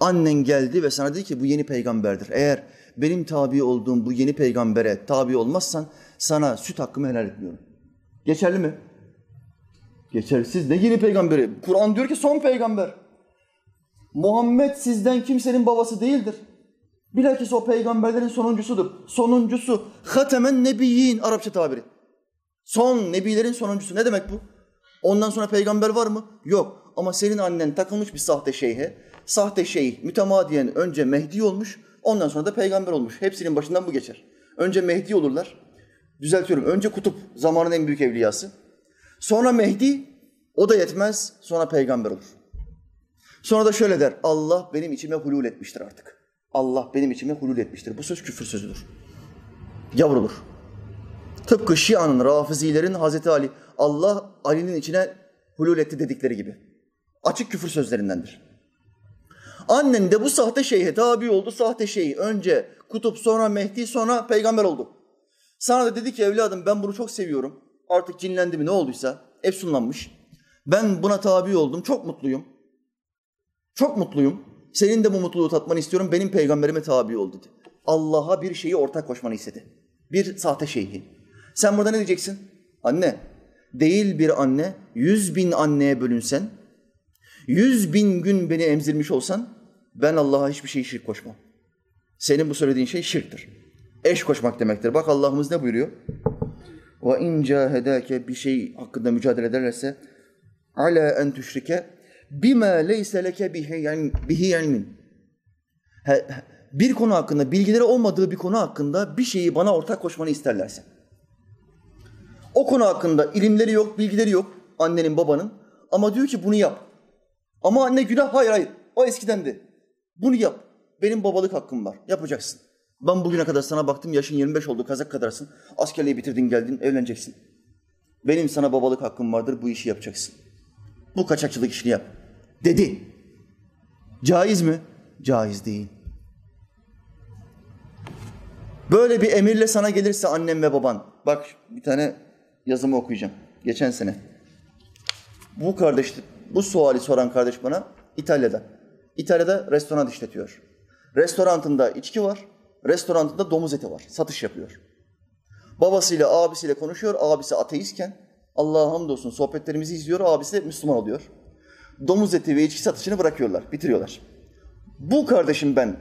Annen geldi ve sana dedi ki bu yeni peygamberdir. Eğer benim tabi olduğum bu yeni peygambere tabi olmazsan sana süt hakkımı helal etmiyorum. Geçerli mi? Geçersiz. Ne yeni peygamberi? Kur'an diyor ki son peygamber. Muhammed sizden kimsenin babası değildir. Bilakis o peygamberlerin sonuncusudur. Sonuncusu. Hatemen nebiyyin Arapça tabiri. Son nebilerin sonuncusu. Ne demek bu? Ondan sonra peygamber var mı? Yok. Ama senin annen takılmış bir sahte şeyhe. Sahte şeyh mütemadiyen önce Mehdi olmuş. Ondan sonra da peygamber olmuş. Hepsinin başından bu geçer. Önce Mehdi olurlar. Düzeltiyorum. Önce kutup zamanın en büyük evliyası. Sonra Mehdi o da yetmez. Sonra peygamber olur. Sonra da şöyle der. Allah benim içime hulul etmiştir artık. Allah benim içime hulul etmiştir. Bu söz küfür sözüdür. Yavrulur. Tıpkı Şia'nın, Rafizilerin Hazreti Ali, Allah Ali'nin içine hulul etti dedikleri gibi. Açık küfür sözlerindendir. Annen de bu sahte şeyhe tabi oldu. Sahte şeyh önce kutup sonra Mehdi sonra peygamber oldu. Sana da dedi ki evladım ben bunu çok seviyorum. Artık cinlendi mi ne olduysa efsunlanmış. Ben buna tabi oldum. Çok mutluyum. Çok mutluyum. Senin de bu mutluluğu tatmanı istiyorum. Benim peygamberime tabi ol dedi. Allah'a bir şeyi ortak koşmanı istedi. Bir sahte şeyhi. Sen burada ne diyeceksin? Anne, değil bir anne, yüz bin anneye bölünsen, yüz bin gün beni emzirmiş olsan, ben Allah'a hiçbir şey şirk koşmam. Senin bu söylediğin şey şirktir. Eş koşmak demektir. Bak Allah'ımız ne buyuruyor? Ve in cahedake bir şey hakkında mücadele ederlerse ala en tüşrike bima leyse leke bihi ilmin. Bir konu hakkında, bilgileri olmadığı bir konu hakkında bir şeyi bana ortak koşmanı isterlerse. O konu hakkında ilimleri yok, bilgileri yok annenin, babanın. Ama diyor ki bunu yap. Ama anne günah, hayır hayır. O eskidendi. Bunu yap. Benim babalık hakkım var. Yapacaksın. Ben bugüne kadar sana baktım, yaşın 25 oldu, kazak kadarsın. Askerliği bitirdin, geldin, evleneceksin. Benim sana babalık hakkım vardır, bu işi yapacaksın. Bu kaçakçılık işini yap. Dedi. Caiz mi? Caiz değil. Böyle bir emirle sana gelirse annem ve baban. Bak bir tane yazımı okuyacağım. Geçen sene. Bu kardeş, bu suali soran kardeş bana İtalya'da. İtalya'da restoran işletiyor. Restorantında içki var, restorantında domuz eti var. Satış yapıyor. Babasıyla, abisiyle konuşuyor. Abisi ateistken Allah'a hamdolsun sohbetlerimizi izliyor. Abisi de Müslüman oluyor. Domuz eti ve içki satışını bırakıyorlar, bitiriyorlar. Bu kardeşim ben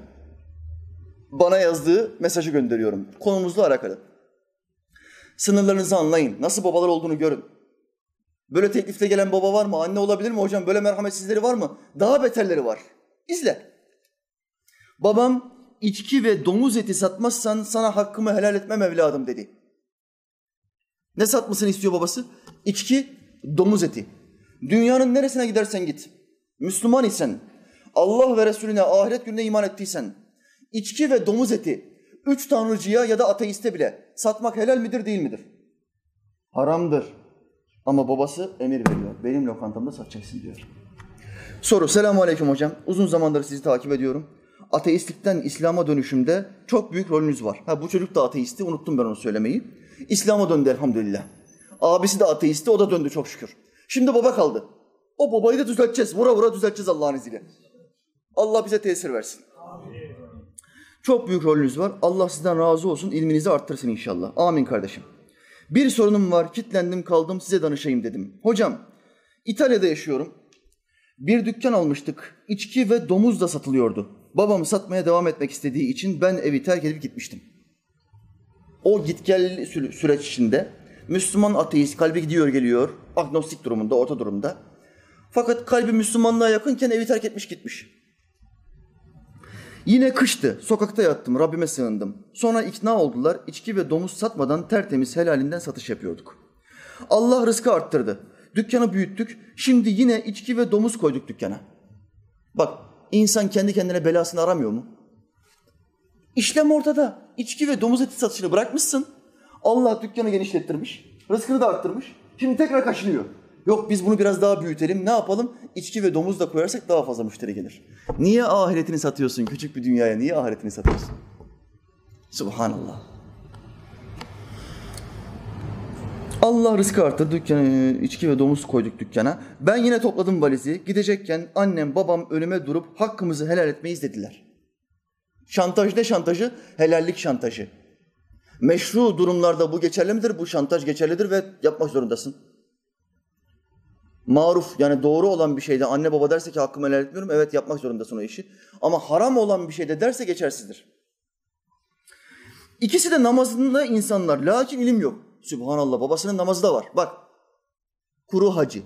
bana yazdığı mesajı gönderiyorum. Konumuzla alakalı. Sınırlarınızı anlayın. Nasıl babalar olduğunu görün. Böyle teklifte gelen baba var mı? Anne olabilir mi hocam? Böyle merhametsizleri var mı? Daha beterleri var. İzle. Babam içki ve domuz eti satmazsan sana hakkımı helal etmem evladım dedi. Ne satmasını istiyor babası? İçki, domuz eti. Dünyanın neresine gidersen git. Müslüman isen, Allah ve Resulüne ahiret gününe iman ettiysen, içki ve domuz eti üç tanrıcıya ya da ateiste bile satmak helal midir değil midir? Haramdır. Ama babası emir veriyor. Benim lokantamda satacaksın diyor. Soru. Selamun Aleyküm hocam. Uzun zamandır sizi takip ediyorum. Ateistlikten İslam'a dönüşümde çok büyük rolünüz var. Ha bu çocuk da ateisti. Unuttum ben onu söylemeyi. İslam'a döndü elhamdülillah. Abisi de ateisti. O da döndü çok şükür. Şimdi baba kaldı. O babayı da düzelteceğiz. Vura vura düzelteceğiz Allah'ın izniyle. Allah bize tesir versin. Çok büyük rolünüz var. Allah sizden razı olsun. İlminizi arttırsın inşallah. Amin kardeşim. Bir sorunum var. Kitlendim kaldım size danışayım dedim. Hocam İtalya'da yaşıyorum. Bir dükkan almıştık. İçki ve domuz da satılıyordu. Babam satmaya devam etmek istediği için ben evi terk edip gitmiştim. O git gel süreç içinde Müslüman ateist, kalbi gidiyor geliyor, agnostik durumunda, orta durumda. Fakat kalbi Müslümanlığa yakınken evi terk etmiş gitmiş. Yine kıştı. Sokakta yattım. Rabbime sığındım. Sonra ikna oldular. İçki ve domuz satmadan tertemiz helalinden satış yapıyorduk. Allah rızkı arttırdı. Dükkanı büyüttük. Şimdi yine içki ve domuz koyduk dükkana. Bak insan kendi kendine belasını aramıyor mu? İşlem ortada. İçki ve domuz eti satışını bırakmışsın. Allah dükkanı genişlettirmiş. Rızkını da arttırmış. Şimdi tekrar kaşınıyor. Yok biz bunu biraz daha büyütelim. Ne yapalım? İçki ve domuz da koyarsak daha fazla müşteri gelir. Niye ahiretini satıyorsun küçük bir dünyaya? Niye ahiretini satıyorsun? Subhanallah. Allah rızkı arttırdı. Dükkanı, içki ve domuz koyduk dükkana. Ben yine topladım valizi. Gidecekken annem babam önüme durup hakkımızı helal etmeyiz dediler. Şantaj ne şantajı? Helallik şantajı. Meşru durumlarda bu geçerli midir? Bu şantaj geçerlidir ve yapmak zorundasın. Maruf yani doğru olan bir şeyde anne baba derse ki hakkımı helal etmiyorum. Evet yapmak zorundasın o işi. Ama haram olan bir şeyde derse geçersizdir. İkisi de namazında insanlar. Lakin ilim yok. Sübhanallah babasının namazı da var. Bak kuru hacı.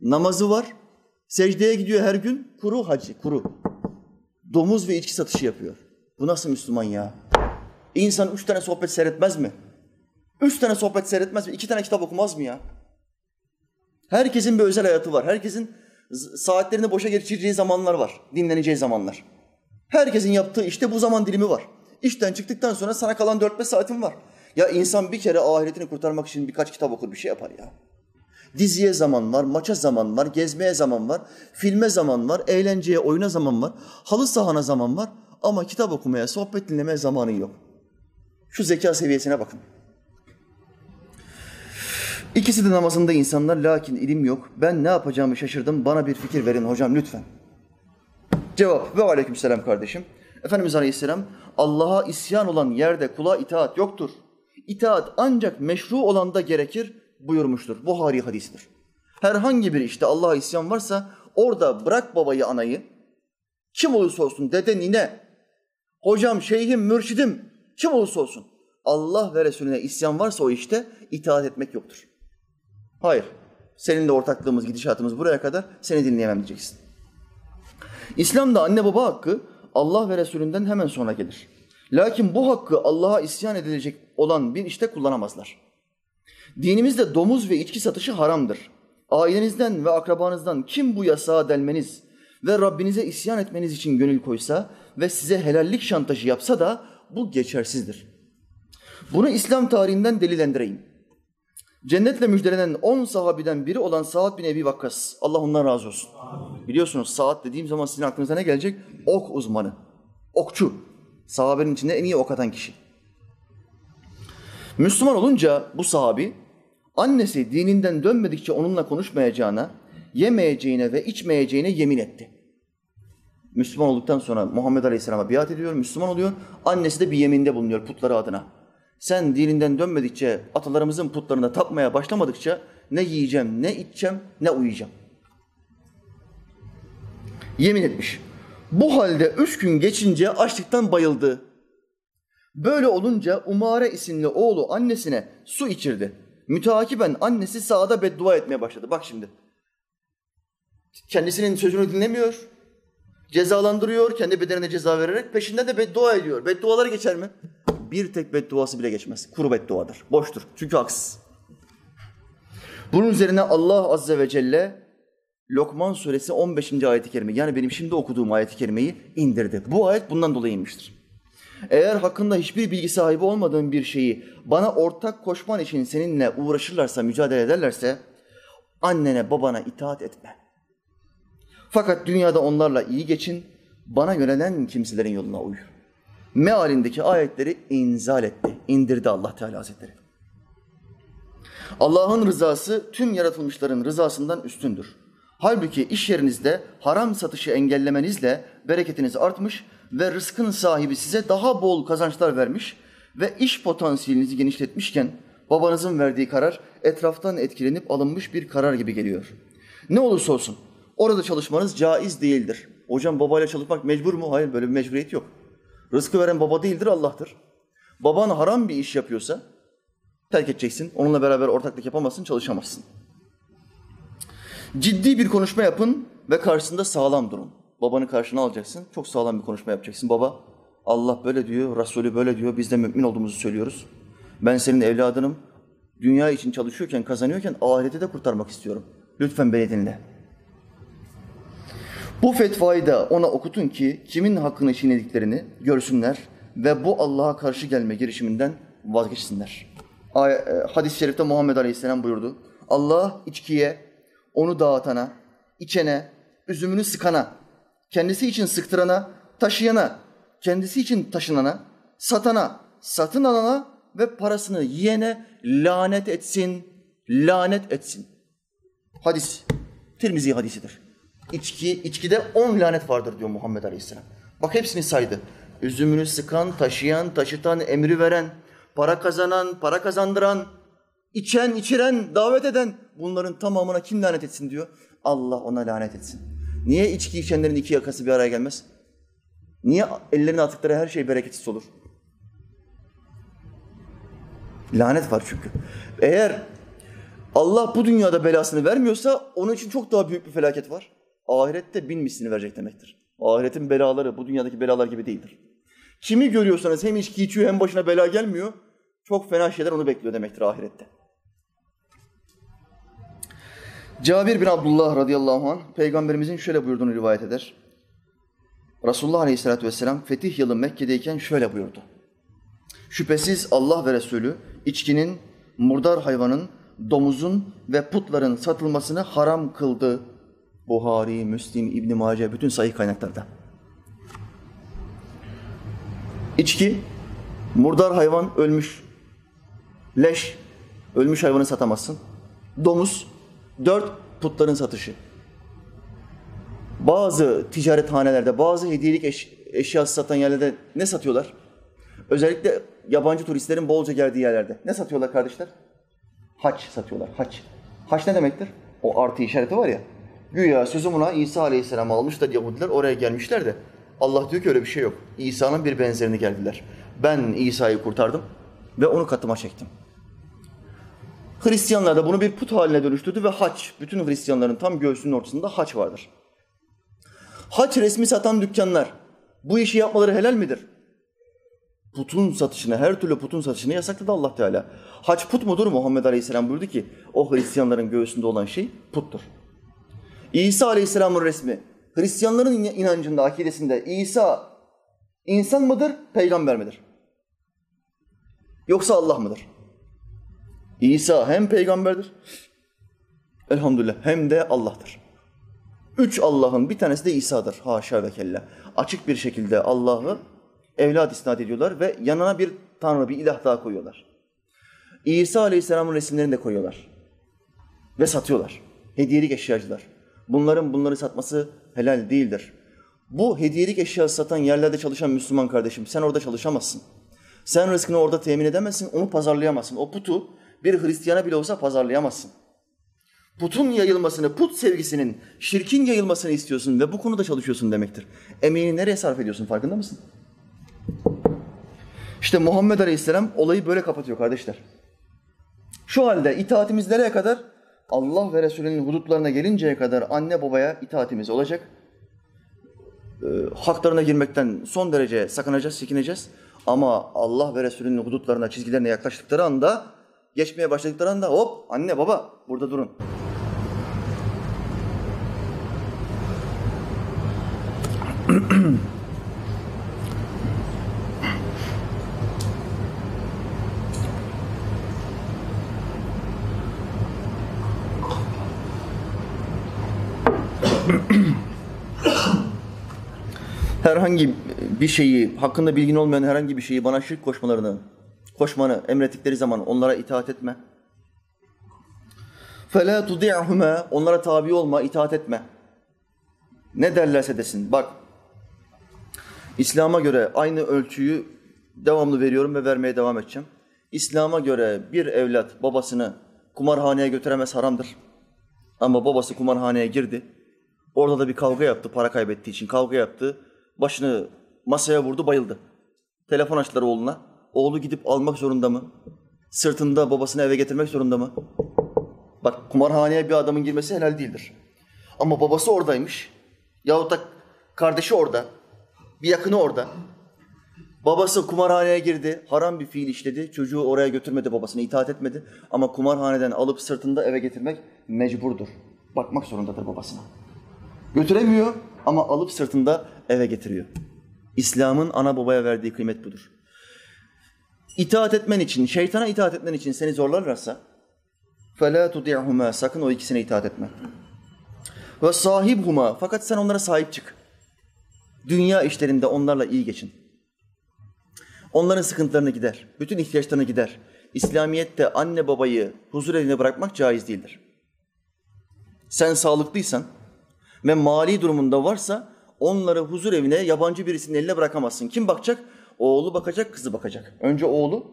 Namazı var. Secdeye gidiyor her gün. Kuru hacı. Kuru. Domuz ve içki satışı yapıyor. Bu nasıl Müslüman ya? İnsan üç tane sohbet seyretmez mi? Üç tane sohbet seyretmez mi? İki tane kitap okumaz mı ya? Herkesin bir özel hayatı var. Herkesin saatlerini boşa geçireceği zamanlar var. Dinleneceği zamanlar. Herkesin yaptığı işte bu zaman dilimi var. İşten çıktıktan sonra sana kalan 4-5 saatin var. Ya insan bir kere ahiretini kurtarmak için birkaç kitap okur bir şey yapar ya. Diziye zaman var, maça zaman var, gezmeye zaman var, filme zaman var, eğlenceye, oyuna zaman var, halı sahana zaman var ama kitap okumaya, sohbet dinlemeye zamanın yok. Şu zeka seviyesine bakın. İkisi de namazında insanlar lakin ilim yok. Ben ne yapacağımı şaşırdım. Bana bir fikir verin hocam lütfen. Cevap ve aleykümselam kardeşim. Efendimiz Aleyhisselam Allah'a isyan olan yerde kula itaat yoktur. İtaat ancak meşru olanda gerekir buyurmuştur. Buhari hadisidir. Herhangi bir işte Allah'a isyan varsa orada bırak babayı anayı. Kim olursa olsun dede nine, hocam şeyhim mürşidim kim olursa olsun. Allah ve Resulüne isyan varsa o işte itaat etmek yoktur. Hayır. Seninle ortaklığımız, gidişatımız buraya kadar seni dinleyemem diyeceksin. İslam'da anne baba hakkı Allah ve Resulünden hemen sonra gelir. Lakin bu hakkı Allah'a isyan edilecek olan bir işte kullanamazlar. Dinimizde domuz ve içki satışı haramdır. Ailenizden ve akrabanızdan kim bu yasağa delmeniz ve Rabbinize isyan etmeniz için gönül koysa ve size helallik şantajı yapsa da bu geçersizdir. Bunu İslam tarihinden delillendireyim. Cennetle müjdelenen 10 sahabiden biri olan Sa'd bin Ebi Vakkas. Allah ondan razı olsun. Biliyorsunuz Sa'd dediğim zaman sizin aklınıza ne gelecek? Ok uzmanı. Okçu. Sahabenin içinde en iyi ok atan kişi. Müslüman olunca bu sahabi annesi dininden dönmedikçe onunla konuşmayacağına, yemeyeceğine ve içmeyeceğine yemin etti. Müslüman olduktan sonra Muhammed Aleyhisselam'a biat ediyor, Müslüman oluyor. Annesi de bir yeminde bulunuyor putları adına. Sen dininden dönmedikçe, atalarımızın putlarına tapmaya başlamadıkça ne yiyeceğim, ne içeceğim, ne uyuyacağım. Yemin etmiş. Bu halde üç gün geçince açlıktan bayıldı. Böyle olunca Umare isimli oğlu annesine su içirdi. Müteakiben annesi sağda beddua etmeye başladı. Bak şimdi. Kendisinin sözünü dinlemiyor. Cezalandırıyor, kendi bedenine ceza vererek peşinden de beddua ediyor. Bedduaları geçer mi? Bir tek bedduası bile geçmez. Kuru bedduadır. Boştur. Çünkü haksız. Bunun üzerine Allah Azze ve Celle Lokman suresi 15. ayeti kerime yani benim şimdi okuduğum ayeti kerimeyi indirdi. Bu ayet bundan dolayı inmiştir. Eğer hakkında hiçbir bilgi sahibi olmadığın bir şeyi bana ortak koşman için seninle uğraşırlarsa, mücadele ederlerse annene babana itaat etme. Fakat dünyada onlarla iyi geçin, bana yönelen kimselerin yoluna uy. Mealindeki ayetleri inzal etti, indirdi Allah Teala Hazretleri. Allah'ın rızası tüm yaratılmışların rızasından üstündür. Halbuki iş yerinizde haram satışı engellemenizle bereketiniz artmış ve rızkın sahibi size daha bol kazançlar vermiş ve iş potansiyelinizi genişletmişken babanızın verdiği karar etraftan etkilenip alınmış bir karar gibi geliyor. Ne olursa olsun orada çalışmanız caiz değildir. Hocam babayla çalışmak mecbur mu? Hayır böyle bir mecburiyet yok. Rızkı veren baba değildir Allah'tır. Baban haram bir iş yapıyorsa terk edeceksin. Onunla beraber ortaklık yapamazsın, çalışamazsın. Ciddi bir konuşma yapın ve karşısında sağlam durun. Babanı karşına alacaksın. Çok sağlam bir konuşma yapacaksın. Baba Allah böyle diyor, Resulü böyle diyor. Biz de mümin olduğumuzu söylüyoruz. Ben senin evladınım. Dünya için çalışıyorken, kazanıyorken ahireti de kurtarmak istiyorum. Lütfen beni dinle. Bu fetvayı da ona okutun ki kimin hakkını çiğnediklerini görsünler ve bu Allah'a karşı gelme girişiminden vazgeçsinler. E, Hadis-i şerifte Muhammed Aleyhisselam buyurdu. Allah içkiye, onu dağıtana, içene, üzümünü sıkana, kendisi için sıktırana, taşıyana, kendisi için taşınana, satana, satın alana ve parasını yiyene lanet etsin, lanet etsin. Hadis, Tirmizi hadisidir. İçki, içkide on lanet vardır diyor Muhammed Aleyhisselam. Bak hepsini saydı. Üzümünü sıkan, taşıyan, taşıtan, emri veren, para kazanan, para kazandıran, içen, içiren, davet eden bunların tamamına kim lanet etsin diyor. Allah ona lanet etsin. Niye içki içenlerin iki yakası bir araya gelmez? Niye ellerine attıkları her şey bereketsiz olur? Lanet var çünkü. Eğer Allah bu dünyada belasını vermiyorsa onun için çok daha büyük bir felaket var. Ahirette bin mislini verecek demektir. Ahiretin belaları bu dünyadaki belalar gibi değildir. Kimi görüyorsanız hem içki içiyor hem başına bela gelmiyor. Çok fena şeyler onu bekliyor demektir ahirette. Cabir bin Abdullah radıyallahu anh peygamberimizin şöyle buyurduğunu rivayet eder. Resulullah aleyhissalatü vesselam fetih yılı Mekke'deyken şöyle buyurdu. Şüphesiz Allah ve Resulü içkinin, murdar hayvanın, domuzun ve putların satılmasını haram kıldı. Buhari, Müslim, İbn Mace bütün sahih kaynaklarda. İçki, murdar hayvan ölmüş, leş, ölmüş hayvanı satamazsın. Domuz, dört putların satışı. Bazı ticarethanelerde, bazı hediyelik eş, eşyası satan yerlerde ne satıyorlar? Özellikle yabancı turistlerin bolca geldiği yerlerde. Ne satıyorlar kardeşler? Haç satıyorlar, haç. Haç ne demektir? O artı işareti var ya. Güya sözü buna İsa Aleyhisselam almış da Yahudiler oraya gelmişler de Allah diyor ki öyle bir şey yok. İsa'nın bir benzerini geldiler. Ben İsa'yı kurtardım ve onu katıma çektim. Hristiyanlar da bunu bir put haline dönüştürdü ve haç. Bütün Hristiyanların tam göğsünün ortasında haç vardır. Haç resmi satan dükkanlar bu işi yapmaları helal midir? Putun satışını, her türlü putun satışını yasakladı Allah Teala. Haç put mudur? Muhammed Aleyhisselam buyurdu ki o Hristiyanların göğsünde olan şey puttur. İsa Aleyhisselam'ın resmi, Hristiyanların inancında, akidesinde İsa insan mıdır, peygamber midir? Yoksa Allah mıdır? İsa hem peygamberdir, elhamdülillah hem de Allah'tır. Üç Allah'ın bir tanesi de İsa'dır. Haşa ve kella. Açık bir şekilde Allah'ı evlat isnat ediyorlar ve yanına bir tanrı, bir ilah daha koyuyorlar. İsa Aleyhisselam'ın resimlerini de koyuyorlar. Ve satıyorlar. Hediyelik eşyacılar. Bunların bunları satması helal değildir. Bu hediyelik eşya satan yerlerde çalışan Müslüman kardeşim, sen orada çalışamazsın. Sen rızkını orada temin edemezsin, onu pazarlayamazsın. O putu bir Hristiyana bile olsa pazarlayamazsın. Putun yayılmasını, put sevgisinin, şirkin yayılmasını istiyorsun ve bu konuda çalışıyorsun demektir. Emeğini nereye sarf ediyorsun farkında mısın? İşte Muhammed Aleyhisselam olayı böyle kapatıyor kardeşler. Şu halde itaatimiz nereye kadar? Allah ve Resulünün hudutlarına gelinceye kadar anne babaya itaatimiz olacak. Ee, haklarına girmekten son derece sakınacağız, çekineceğiz. Ama Allah ve Resulünün hudutlarına, çizgilerine yaklaştıkları anda, geçmeye başladıkları anda hop anne baba burada durun. herhangi bir şeyi, hakkında bilgin olmayan herhangi bir şeyi bana şirk koşmalarını, koşmanı emrettikleri zaman onlara itaat etme. فَلَا تُضِعْهُمَا Onlara tabi olma, itaat etme. Ne derlerse desin. Bak, İslam'a göre aynı ölçüyü devamlı veriyorum ve vermeye devam edeceğim. İslam'a göre bir evlat babasını kumarhaneye götüremez haramdır. Ama babası kumarhaneye girdi. Orada da bir kavga yaptı para kaybettiği için. Kavga yaptı. Başını masaya vurdu bayıldı. Telefon açtılar oğluna. Oğlu gidip almak zorunda mı? Sırtında babasını eve getirmek zorunda mı? Bak kumarhaneye bir adamın girmesi helal değildir. Ama babası oradaymış. Yahut da Kardeşi orada. Bir yakını orada. Babası kumarhaneye girdi. Haram bir fiil işledi. Çocuğu oraya götürmedi babasına itaat etmedi. Ama kumarhaneden alıp sırtında eve getirmek mecburdur. Bakmak zorundadır babasına. Götüremiyor ama alıp sırtında eve getiriyor. İslam'ın ana babaya verdiği kıymet budur. İtaat etmen için, şeytana itaat etmen için seni zorlarlarsa فَلَا تُطِعْهُمَا Sakın o ikisine itaat etme. Ve sahibhuma fakat sen onlara sahip çık. Dünya işlerinde onlarla iyi geçin. Onların sıkıntılarını gider. Bütün ihtiyaçlarını gider. İslamiyet'te anne babayı huzur evine bırakmak caiz değildir. Sen sağlıklıysan ve mali durumunda varsa onları huzur evine yabancı birisinin eline bırakamazsın. Kim bakacak? Oğlu bakacak, kızı bakacak. Önce oğlu,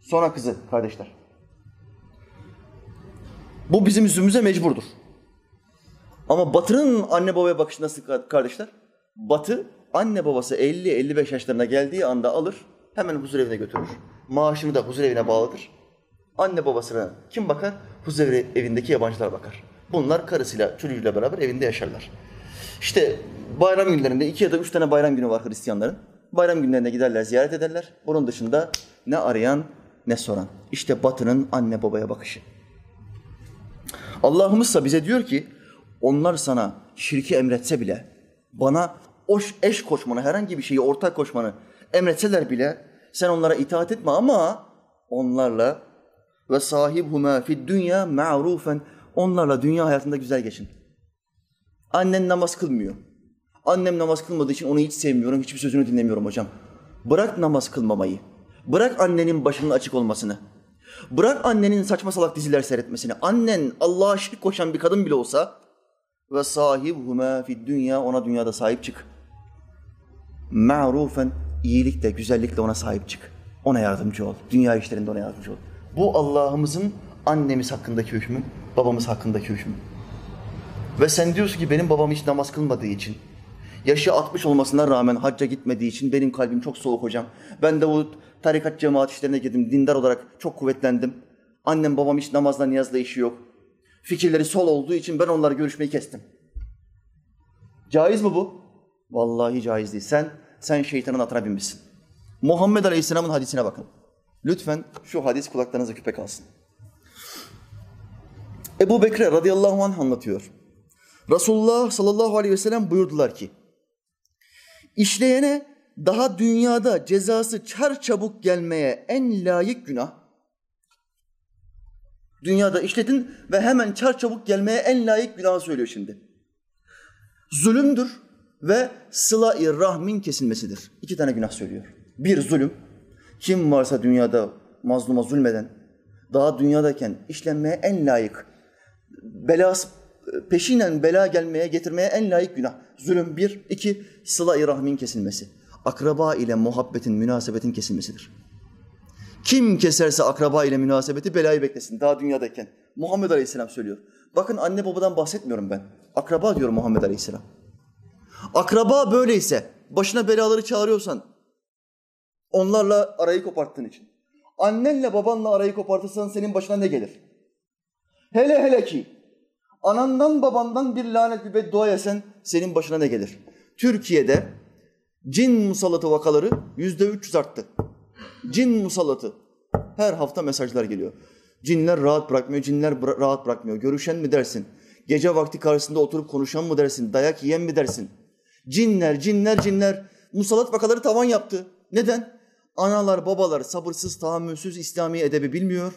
sonra kızı kardeşler. Bu bizim yüzümüze mecburdur. Ama Batı'nın anne babaya bakışı nasıl kardeşler? Batı anne babası 50-55 yaşlarına geldiği anda alır, hemen huzur evine götürür. Maaşını da huzur evine bağlıdır. Anne babasına kim bakar? Huzur evindeki yabancılar bakar. Bunlar karısıyla, çocuğuyla beraber evinde yaşarlar. İşte bayram günlerinde iki ya da üç tane bayram günü var Hristiyanların. Bayram günlerinde giderler, ziyaret ederler. Bunun dışında ne arayan ne soran. İşte Batı'nın anne babaya bakışı. Allah'ımızsa bize diyor ki onlar sana şirki emretse bile bana oş, eş koşmanı, herhangi bir şeyi ortak koşmanı emretseler bile sen onlara itaat etme ama onlarla ve sahibhuma fid dünya ma'rufen onlarla dünya hayatında güzel geçin. Annen namaz kılmıyor. Annem namaz kılmadığı için onu hiç sevmiyorum, hiçbir sözünü dinlemiyorum hocam. Bırak namaz kılmamayı. Bırak annenin başının açık olmasını. Bırak annenin saçma salak diziler seyretmesini. Annen Allah'a şirk koşan bir kadın bile olsa ve sahibhuma fid dünya ona dünyada sahip çık. Ma'rufen iyilikle, güzellikle ona sahip çık. Ona yardımcı ol. Dünya işlerinde ona yardımcı ol. Bu Allah'ımızın annemiz hakkındaki hükmü, babamız hakkındaki hükmü. Ve sen diyorsun ki benim babam hiç namaz kılmadığı için, yaşı 60 olmasına rağmen hacca gitmediği için benim kalbim çok soğuk hocam. Ben de o tarikat cemaat işlerine girdim, dindar olarak çok kuvvetlendim. Annem babam hiç namazla niyazla işi yok. Fikirleri sol olduğu için ben onlarla görüşmeyi kestim. Caiz mi bu? Vallahi caiz değil. Sen sen şeytanın atına binmişsin. Muhammed Aleyhisselam'ın hadisine bakın. Lütfen şu hadis kulaklarınıza küpe kalsın. Ebu Bekir radıyallahu anh anlatıyor. Resulullah sallallahu aleyhi ve sellem buyurdular ki, işleyene daha dünyada cezası çar çabuk gelmeye en layık günah, dünyada işledin ve hemen çar çabuk gelmeye en layık günah söylüyor şimdi. Zulümdür ve sıla-i rahmin kesilmesidir. İki tane günah söylüyor. Bir zulüm, kim varsa dünyada mazluma zulmeden, daha dünyadayken işlenmeye en layık, belas, peşinen bela gelmeye, getirmeye en layık günah. Zulüm bir, iki, sıla-i rahmin kesilmesi. Akraba ile muhabbetin, münasebetin kesilmesidir. Kim keserse akraba ile münasebeti belayı beklesin daha dünyadayken. Muhammed Aleyhisselam söylüyor. Bakın anne babadan bahsetmiyorum ben. Akraba diyor Muhammed Aleyhisselam. Akraba böyleyse, başına belaları çağırıyorsan, onlarla arayı koparttığın için. Annenle babanla arayı kopartırsan senin başına ne gelir? Hele hele ki anandan babandan bir lanet bir beddua yesen senin başına ne gelir? Türkiye'de cin musallatı vakaları yüzde 300 arttı. Cin musallatı. Her hafta mesajlar geliyor. Cinler rahat bırakmıyor, cinler bıra- rahat bırakmıyor. Görüşen mi dersin? Gece vakti karşısında oturup konuşan mı dersin? Dayak yiyen mi dersin? Cinler, cinler, cinler musallat vakaları tavan yaptı. Neden? Analar, babalar sabırsız, tahammülsüz, İslami edebi bilmiyor.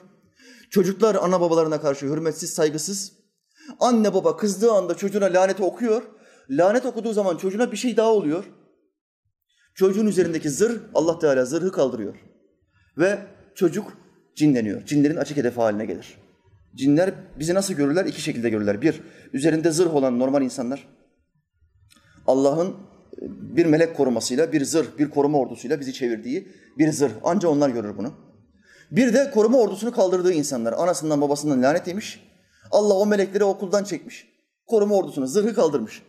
Çocuklar ana babalarına karşı hürmetsiz, saygısız. Anne baba kızdığı anda çocuğuna lanet okuyor. Lanet okuduğu zaman çocuğuna bir şey daha oluyor. Çocuğun üzerindeki zırh Allah Teala zırhı kaldırıyor. Ve çocuk cinleniyor. Cinlerin açık hedefi haline gelir. Cinler bizi nasıl görürler? İki şekilde görürler. Bir, üzerinde zırh olan normal insanlar. Allah'ın bir melek korumasıyla, bir zırh, bir koruma ordusuyla bizi çevirdiği bir zırh. Anca onlar görür bunu. Bir de koruma ordusunu kaldırdığı insanlar. Anasından babasından lanet yemiş. Allah o melekleri okuldan çekmiş. Koruma ordusunu, zırhı kaldırmış.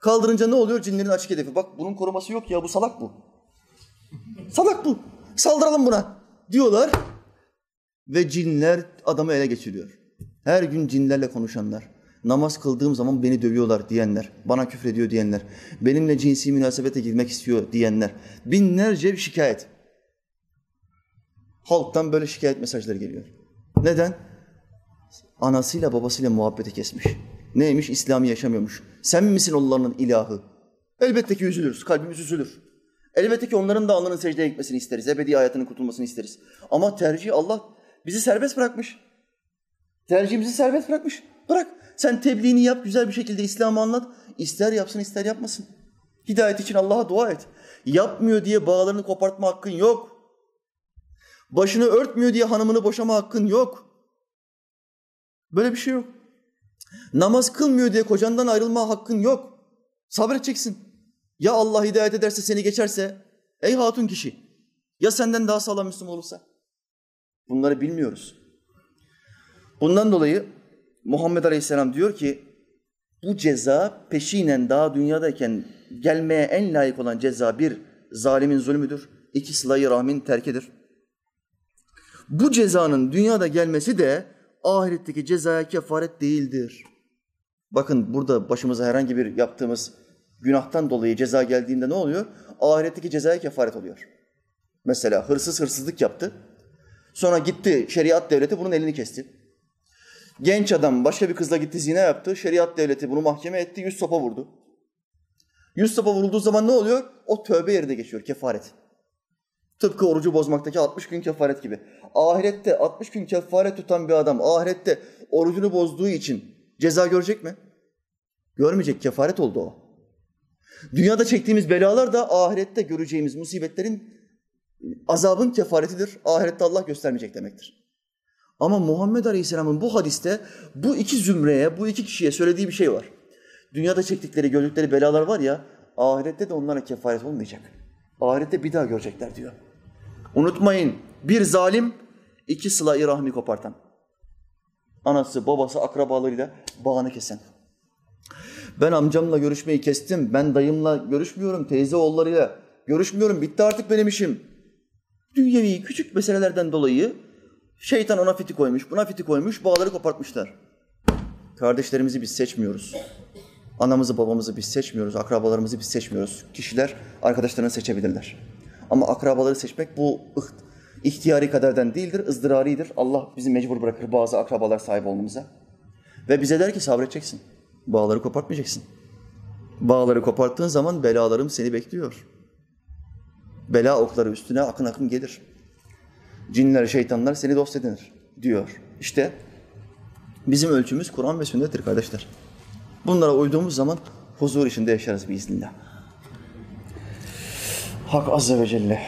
Kaldırınca ne oluyor? Cinlerin açık hedefi. Bak bunun koruması yok ya, bu salak bu. Salak bu. Saldıralım buna diyorlar. Ve cinler adamı ele geçiriyor. Her gün cinlerle konuşanlar, namaz kıldığım zaman beni dövüyorlar diyenler, bana küfrediyor diyenler, benimle cinsi münasebete girmek istiyor diyenler, binlerce şikayet. Halktan böyle şikayet mesajları geliyor. Neden? Anasıyla babasıyla muhabbeti kesmiş. Neymiş? İslami yaşamıyormuş. Sen misin onların ilahı? Elbette ki üzülürüz, kalbimiz üzülür. Elbette ki onların da alnının secdeye gitmesini isteriz, ebedi hayatının kurtulmasını isteriz. Ama tercih Allah bizi serbest bırakmış. Tercihimizi serbest bırakmış. Bırak. Sen tebliğini yap, güzel bir şekilde İslam'ı anlat. İster yapsın, ister yapmasın. Hidayet için Allah'a dua et. Yapmıyor diye bağlarını kopartma hakkın yok. Başını örtmüyor diye hanımını boşama hakkın yok. Böyle bir şey yok. Namaz kılmıyor diye kocandan ayrılma hakkın yok. Sabredeceksin. Ya Allah hidayet ederse seni geçerse, ey hatun kişi, ya senden daha sağlam Müslüman olursa? Bunları bilmiyoruz. Bundan dolayı Muhammed Aleyhisselam diyor ki, bu ceza peşinen daha dünyadayken gelmeye en layık olan ceza bir, zalimin zulmüdür. İki, sıla rahmin terkidir. Bu cezanın dünyada gelmesi de ahiretteki cezaya kefaret değildir. Bakın burada başımıza herhangi bir yaptığımız günahtan dolayı ceza geldiğinde ne oluyor? Ahiretteki cezaya kefaret oluyor. Mesela hırsız hırsızlık yaptı. Sonra gitti şeriat devleti bunun elini kesti. Genç adam başka bir kızla gitti zina yaptı. Şeriat devleti bunu mahkeme etti. Yüz sopa vurdu. Yüz sopa vurulduğu zaman ne oluyor? O tövbe yerine geçiyor kefaret. Tıpkı orucu bozmaktaki 60 gün kefaret gibi. Ahirette 60 gün kefaret tutan bir adam ahirette orucunu bozduğu için ceza görecek mi? Görmeyecek kefaret oldu o. Dünyada çektiğimiz belalar da ahirette göreceğimiz musibetlerin azabın kefaretidir. Ahirette Allah göstermeyecek demektir. Ama Muhammed Aleyhisselam'ın bu hadiste bu iki zümreye, bu iki kişiye söylediği bir şey var. Dünyada çektikleri, gördükleri belalar var ya, ahirette de onlara kefaret olmayacak. Ahirette bir daha görecekler diyor. Unutmayın, bir zalim, iki sıla-i kopartan. Anası, babası, akrabalarıyla bağını kesen. Ben amcamla görüşmeyi kestim, ben dayımla görüşmüyorum, teyze oğullarıyla görüşmüyorum, bitti artık benim işim. Dünyevi küçük meselelerden dolayı şeytan ona fiti koymuş, buna fiti koymuş, bağları kopartmışlar. Kardeşlerimizi biz seçmiyoruz. Anamızı babamızı biz seçmiyoruz, akrabalarımızı biz seçmiyoruz. Kişiler arkadaşlarını seçebilirler. Ama akrabaları seçmek bu ihtiyari kaderden değildir, ızdıraridir. Allah bizi mecbur bırakır bazı akrabalar sahip olmamıza. Ve bize der ki sabredeceksin. Bağları kopartmayacaksın. Bağları koparttığın zaman belalarım seni bekliyor. Bela okları üstüne akın akın gelir. Cinler, şeytanlar seni dost edinir diyor. İşte bizim ölçümüz Kur'an ve sünnettir kardeşler. Bunlara uyduğumuz zaman huzur içinde yaşarız biiznillah. Hak Azze ve Celle.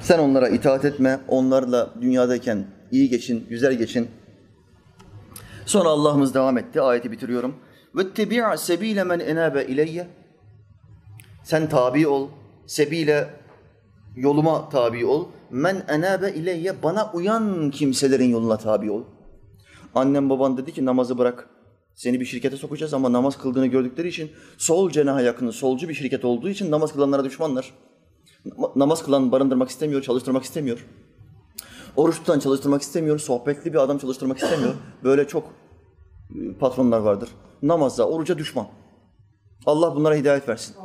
Sen onlara itaat etme, onlarla dünyadayken iyi geçin, güzel geçin. Sonra Allah'ımız devam etti, ayeti bitiriyorum. وَاتَّبِعَ سَب۪يلَ مَنْ اَنَابَ اِلَيَّ Sen tabi ol, sebile yoluma tabi ol. Men enabe ileyye bana uyan kimselerin yoluna tabi ol. Annem baban dedi ki namazı bırak. Seni bir şirkete sokacağız ama namaz kıldığını gördükleri için sol cenaha yakını, solcu bir şirket olduğu için namaz kılanlara düşmanlar. Namaz kılan barındırmak istemiyor, çalıştırmak istemiyor. Oruç tutan çalıştırmak istemiyor, sohbetli bir adam çalıştırmak istemiyor. Böyle çok e, patronlar vardır. Namaza, oruca düşman. Allah bunlara hidayet versin.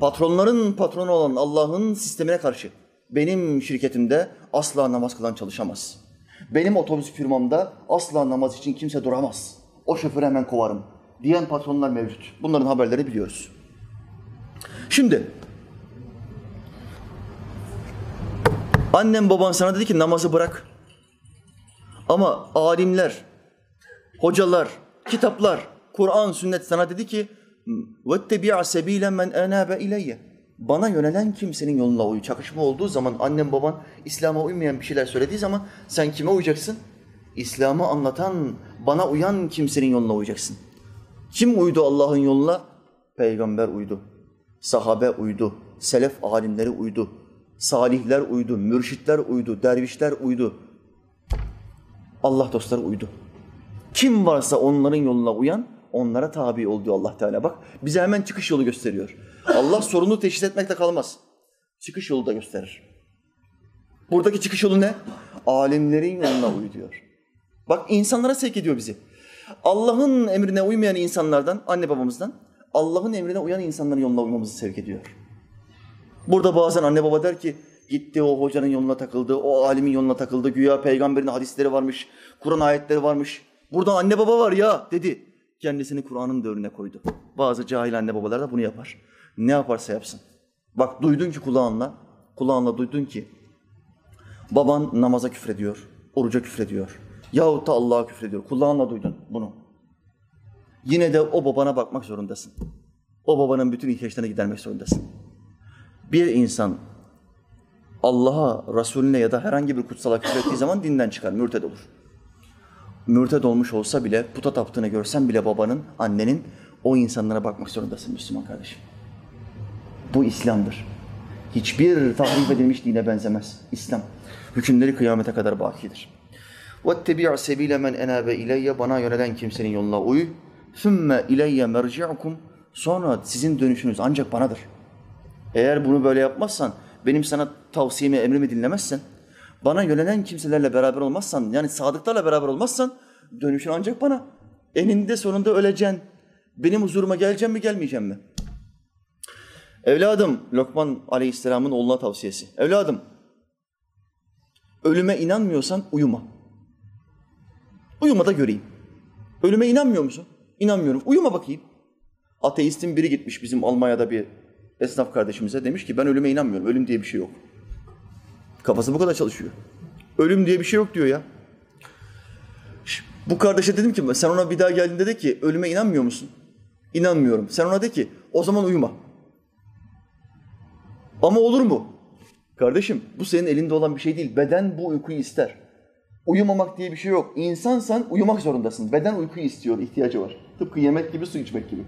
Patronların patronu olan Allah'ın sistemine karşı benim şirketimde asla namaz kılan çalışamaz. Benim otobüs firmamda asla namaz için kimse duramaz. O şoförü hemen kovarım diyen patronlar mevcut. Bunların haberleri biliyoruz. Şimdi annem baban sana dedi ki namazı bırak. Ama alimler, hocalar, kitaplar, Kur'an, sünnet sana dedi ki وَاتَّبِعَ سَب۪يلًا مَنْ اَنَابَ اِلَيَّ Bana yönelen kimsenin yoluna uy. Çakışma olduğu zaman annem baban İslam'a uymayan bir şeyler söylediği zaman sen kime uyacaksın? İslam'ı anlatan, bana uyan kimsenin yoluna uyacaksın. Kim uydu Allah'ın yoluna? Peygamber uydu. Sahabe uydu. Selef alimleri uydu. Salihler uydu. Mürşitler uydu. Dervişler uydu. Allah dostları uydu. Kim varsa onların yoluna uyan onlara tabi ol diyor Allah Teala. Bak bize hemen çıkış yolu gösteriyor. Allah sorunu teşhis etmekle kalmaz. Çıkış yolu da gösterir. Buradaki çıkış yolu ne? Alimlerin yoluna uy diyor. Bak insanlara sevk ediyor bizi. Allah'ın emrine uymayan insanlardan, anne babamızdan, Allah'ın emrine uyan insanların yoluna uymamızı sevk ediyor. Burada bazen anne baba der ki, gitti o hocanın yoluna takıldı, o alimin yoluna takıldı, güya peygamberin hadisleri varmış, Kur'an ayetleri varmış. Burada anne baba var ya dedi. Kendisini Kur'an'ın dövrüne koydu. Bazı cahil anne babalar da bunu yapar. Ne yaparsa yapsın. Bak duydun ki kulağınla, kulağınla duydun ki baban namaza küfrediyor, oruca küfrediyor. Yahut da Allah'a küfrediyor. Kulağınla duydun bunu. Yine de o babana bakmak zorundasın. O babanın bütün ihtiyaçlarını gidermek zorundasın. Bir insan Allah'a, Resulüne ya da herhangi bir kutsala küfrettiği zaman dinden çıkar, mürted olur Mürted olmuş olsa bile, puta taptığını görsen bile babanın, annenin o insanlara bakmak zorundasın Müslüman kardeşim. Bu İslam'dır. Hiçbir tahrip edilmiş dine benzemez. İslam. Hükümleri kıyamete kadar bakidir. وَاتَّبِعْ سَب۪يلَ مَنْ اَنَابَ اِلَيَّ Bana yönelen kimsenin yoluna uy. ثُمَّ اِلَيَّ مَرْجِعُكُمْ Sonra sizin dönüşünüz ancak banadır. Eğer bunu böyle yapmazsan, benim sana tavsiyemi, emrimi dinlemezsen, bana yönelen kimselerle beraber olmazsan, yani sadıklarla beraber olmazsan, dönüşün ancak bana. Eninde sonunda öleceksin. Benim huzuruma geleceğim mi, gelmeyeceğim mi? Evladım, Lokman Aleyhisselam'ın oğluna tavsiyesi. Evladım, ölüme inanmıyorsan uyuma. Uyuma da göreyim. Ölüme inanmıyor musun? İnanmıyorum. Uyuma bakayım. Ateistin biri gitmiş bizim Almanya'da bir esnaf kardeşimize demiş ki ben ölüme inanmıyorum. Ölüm diye bir şey yok. Kafası bu kadar çalışıyor. Ölüm diye bir şey yok diyor ya. Bu kardeşe dedim ki sen ona bir daha geldiğinde de ki ölüme inanmıyor musun? İnanmıyorum. Sen ona de ki o zaman uyuma. Ama olur mu? Kardeşim bu senin elinde olan bir şey değil. Beden bu uykuyu ister. Uyumamak diye bir şey yok. İnsansan uyumak zorundasın. Beden uykuyu istiyor, ihtiyacı var. Tıpkı yemek gibi, su içmek gibi.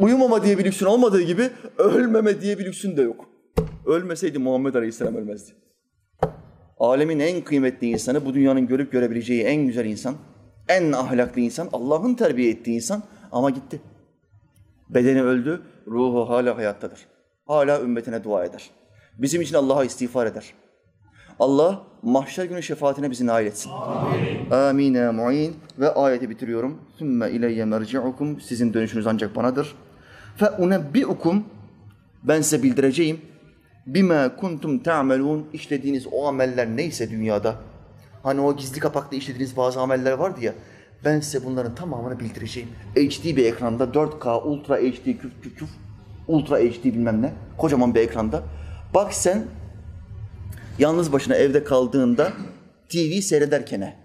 Uyumama diye bir lüksün olmadığı gibi ölmeme diye bir lüksün de yok. Ölmeseydi Muhammed Aleyhisselam ölmezdi. Alemin en kıymetli insanı, bu dünyanın görüp görebileceği en güzel insan, en ahlaklı insan, Allah'ın terbiye ettiği insan ama gitti. Bedeni öldü, ruhu hala hayattadır. Hala ümmetine dua eder. Bizim için Allah'a istiğfar eder. Allah mahşer günü şefaatine bizi nail etsin. Amin. Amin ya mu'in. Ve ayeti bitiriyorum. Sümme ileyye merci'ukum. Sizin dönüşünüz ancak banadır. Fe unebbi'ukum. Ben size bildireceğim. Bima kuntum ta'melun. İşlediğiniz o ameller neyse dünyada. Hani o gizli kapakta işlediğiniz bazı ameller vardı ya. Ben size bunların tamamını bildireceğim. HD bir ekranda 4K, Ultra HD, küf küf küf. Ultra HD bilmem ne. Kocaman bir ekranda. Bak sen yalnız başına evde kaldığında TV seyrederken,